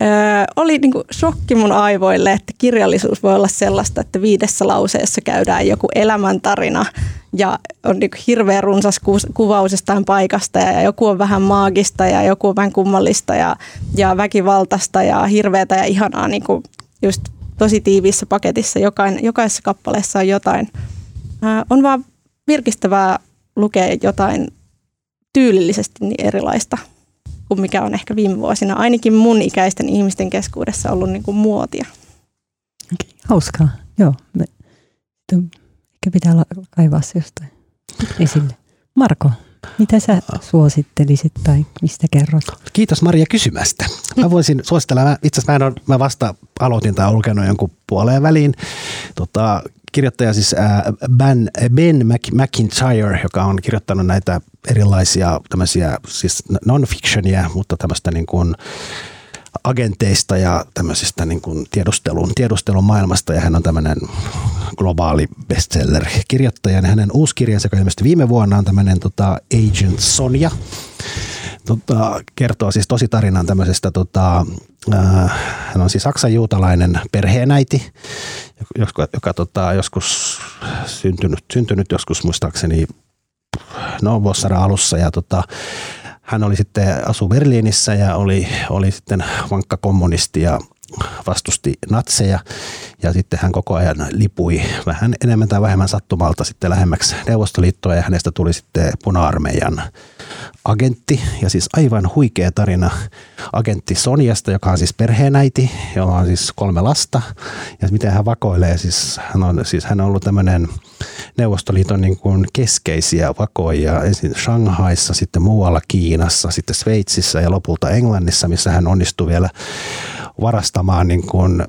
Speaker 3: Öö, oli niinku shokki mun aivoille, että kirjallisuus voi olla sellaista, että viidessä lauseessa käydään joku elämäntarina ja on niinku hirveän runsas kuvaus jostain paikasta ja joku on vähän maagista ja joku on vähän kummallista ja, ja väkivaltaista ja hirveätä ja ihanaa niinku just tosi tiiviissä paketissa. Jokain, jokaisessa kappaleessa on jotain. Öö, on vaan virkistävää lukea jotain tyylillisesti niin erilaista kuin mikä on ehkä viime vuosina ainakin mun ikäisten ihmisten keskuudessa ollut niin kuin muotia.
Speaker 2: Okay, hauskaa, joo. Me, ehkä pitää kaivaa se jostain esille. Marko, mitä sä suosittelisit tai mistä kerrot?
Speaker 1: Kiitos Maria kysymästä. Mä voisin suositella, itse asiassa mä, en ole, mä vasta aloitin tai lukenut jonkun puoleen väliin tota, kirjoittaja siis Ben, ben McIntyre, joka on kirjoittanut näitä erilaisia tämmöisiä siis non-fictionia, mutta tämmöistä niin kuin agenteista ja tämmöisistä niin kuin tiedustelun, tiedustelun maailmasta ja hän on tämmöinen globaali bestseller-kirjoittaja. Ja hänen uusi kirjansa, joka ilmestyi viime vuonna, on tämmöinen tota, Agent Sonja. Tota, kertoo siis tosi tarinan tämmöisestä, tota, äh, hän on siis saksan juutalainen perheenäiti, joka, joka tota, joskus syntynyt, syntynyt joskus muistaakseni no, vuosisadan alussa ja tota, hän oli sitten, asu Berliinissä ja oli, oli sitten vankka kommunisti ja vastusti natseja ja sitten hän koko ajan lipui vähän enemmän tai vähemmän sattumalta sitten lähemmäksi Neuvostoliittoa ja hänestä tuli sitten puna-armeijan agentti. Ja siis aivan huikea tarina. Agentti Sonjasta, joka on siis perheenäiti, jolla on siis kolme lasta. Ja miten hän vakoilee, siis hän on, siis hän on ollut tämmöinen Neuvostoliiton niin kuin keskeisiä vakoja ensin Shanghaissa, sitten muualla Kiinassa, sitten Sveitsissä ja lopulta Englannissa, missä hän onnistui vielä varastamaan niin kuin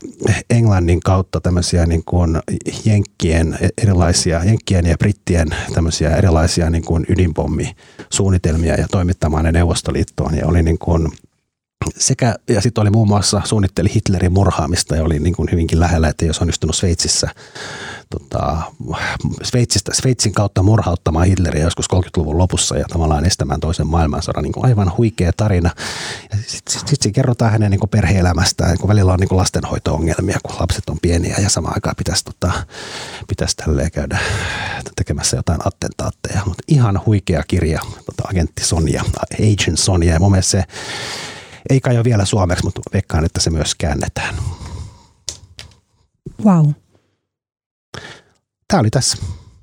Speaker 1: Englannin kautta tämmöisiä niin kuin jenkkien erilaisia, jenkkien ja brittien tämmöisiä erilaisia niin kuin ydinpommisuunnitelmia ja toimittamaan ne Neuvostoliittoon. Ja oli niin kuin sekä, ja sitten oli muun muassa suunnitteli Hitlerin murhaamista ja oli niin kuin hyvinkin lähellä, että jos onnistunut Sveitsissä tota, Sveitsistä, Sveitsin kautta murhauttamaan Hitleriä joskus 30-luvun lopussa ja tavallaan estämään toisen maailmansodan. Niin kuin aivan huikea tarina. Sitten sit, sit, sit kerrotaan hänen niin perhe-elämästään, kun välillä on niin kuin lastenhoito-ongelmia, kun lapset on pieniä ja samaan aikaan pitäisi, tota, pitäisi tälleen käydä tekemässä jotain attentaatteja. Mutta ihan huikea kirja, tota, agentti Sonja, Agent Sonja. Ja mun mielestä se ei kai ole vielä suomeksi, mutta veikkaan, että se myös käännetään.
Speaker 2: Wow.
Speaker 1: Tämä oli tässä.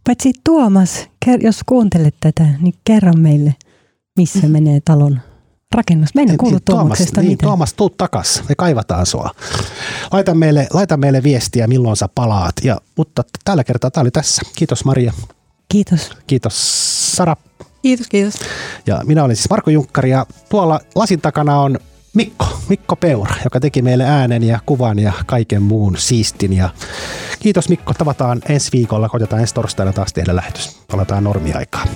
Speaker 2: Paitsi Tuomas, jos kuuntelet tätä, niin kerro meille, missä mm. menee talon rakennus. En kuulu Tuomaksesta
Speaker 1: niin,
Speaker 2: mitään.
Speaker 1: Tuomas, tuu takas. Me kaivataan sua. Laita meille, laita meille viestiä, milloin sä palaat. Ja, mutta tällä kertaa tämä oli tässä. Kiitos Maria.
Speaker 2: Kiitos.
Speaker 1: Kiitos Sara.
Speaker 3: Kiitos, kiitos.
Speaker 1: Ja minä olen siis Marko Junkkari ja tuolla lasin takana on Mikko, Mikko Peura, joka teki meille äänen ja kuvan ja kaiken muun siistin. Ja kiitos Mikko, tavataan ensi viikolla, koitetaan ensi torstaina taas tehdä lähetys. Palataan normiaikaan.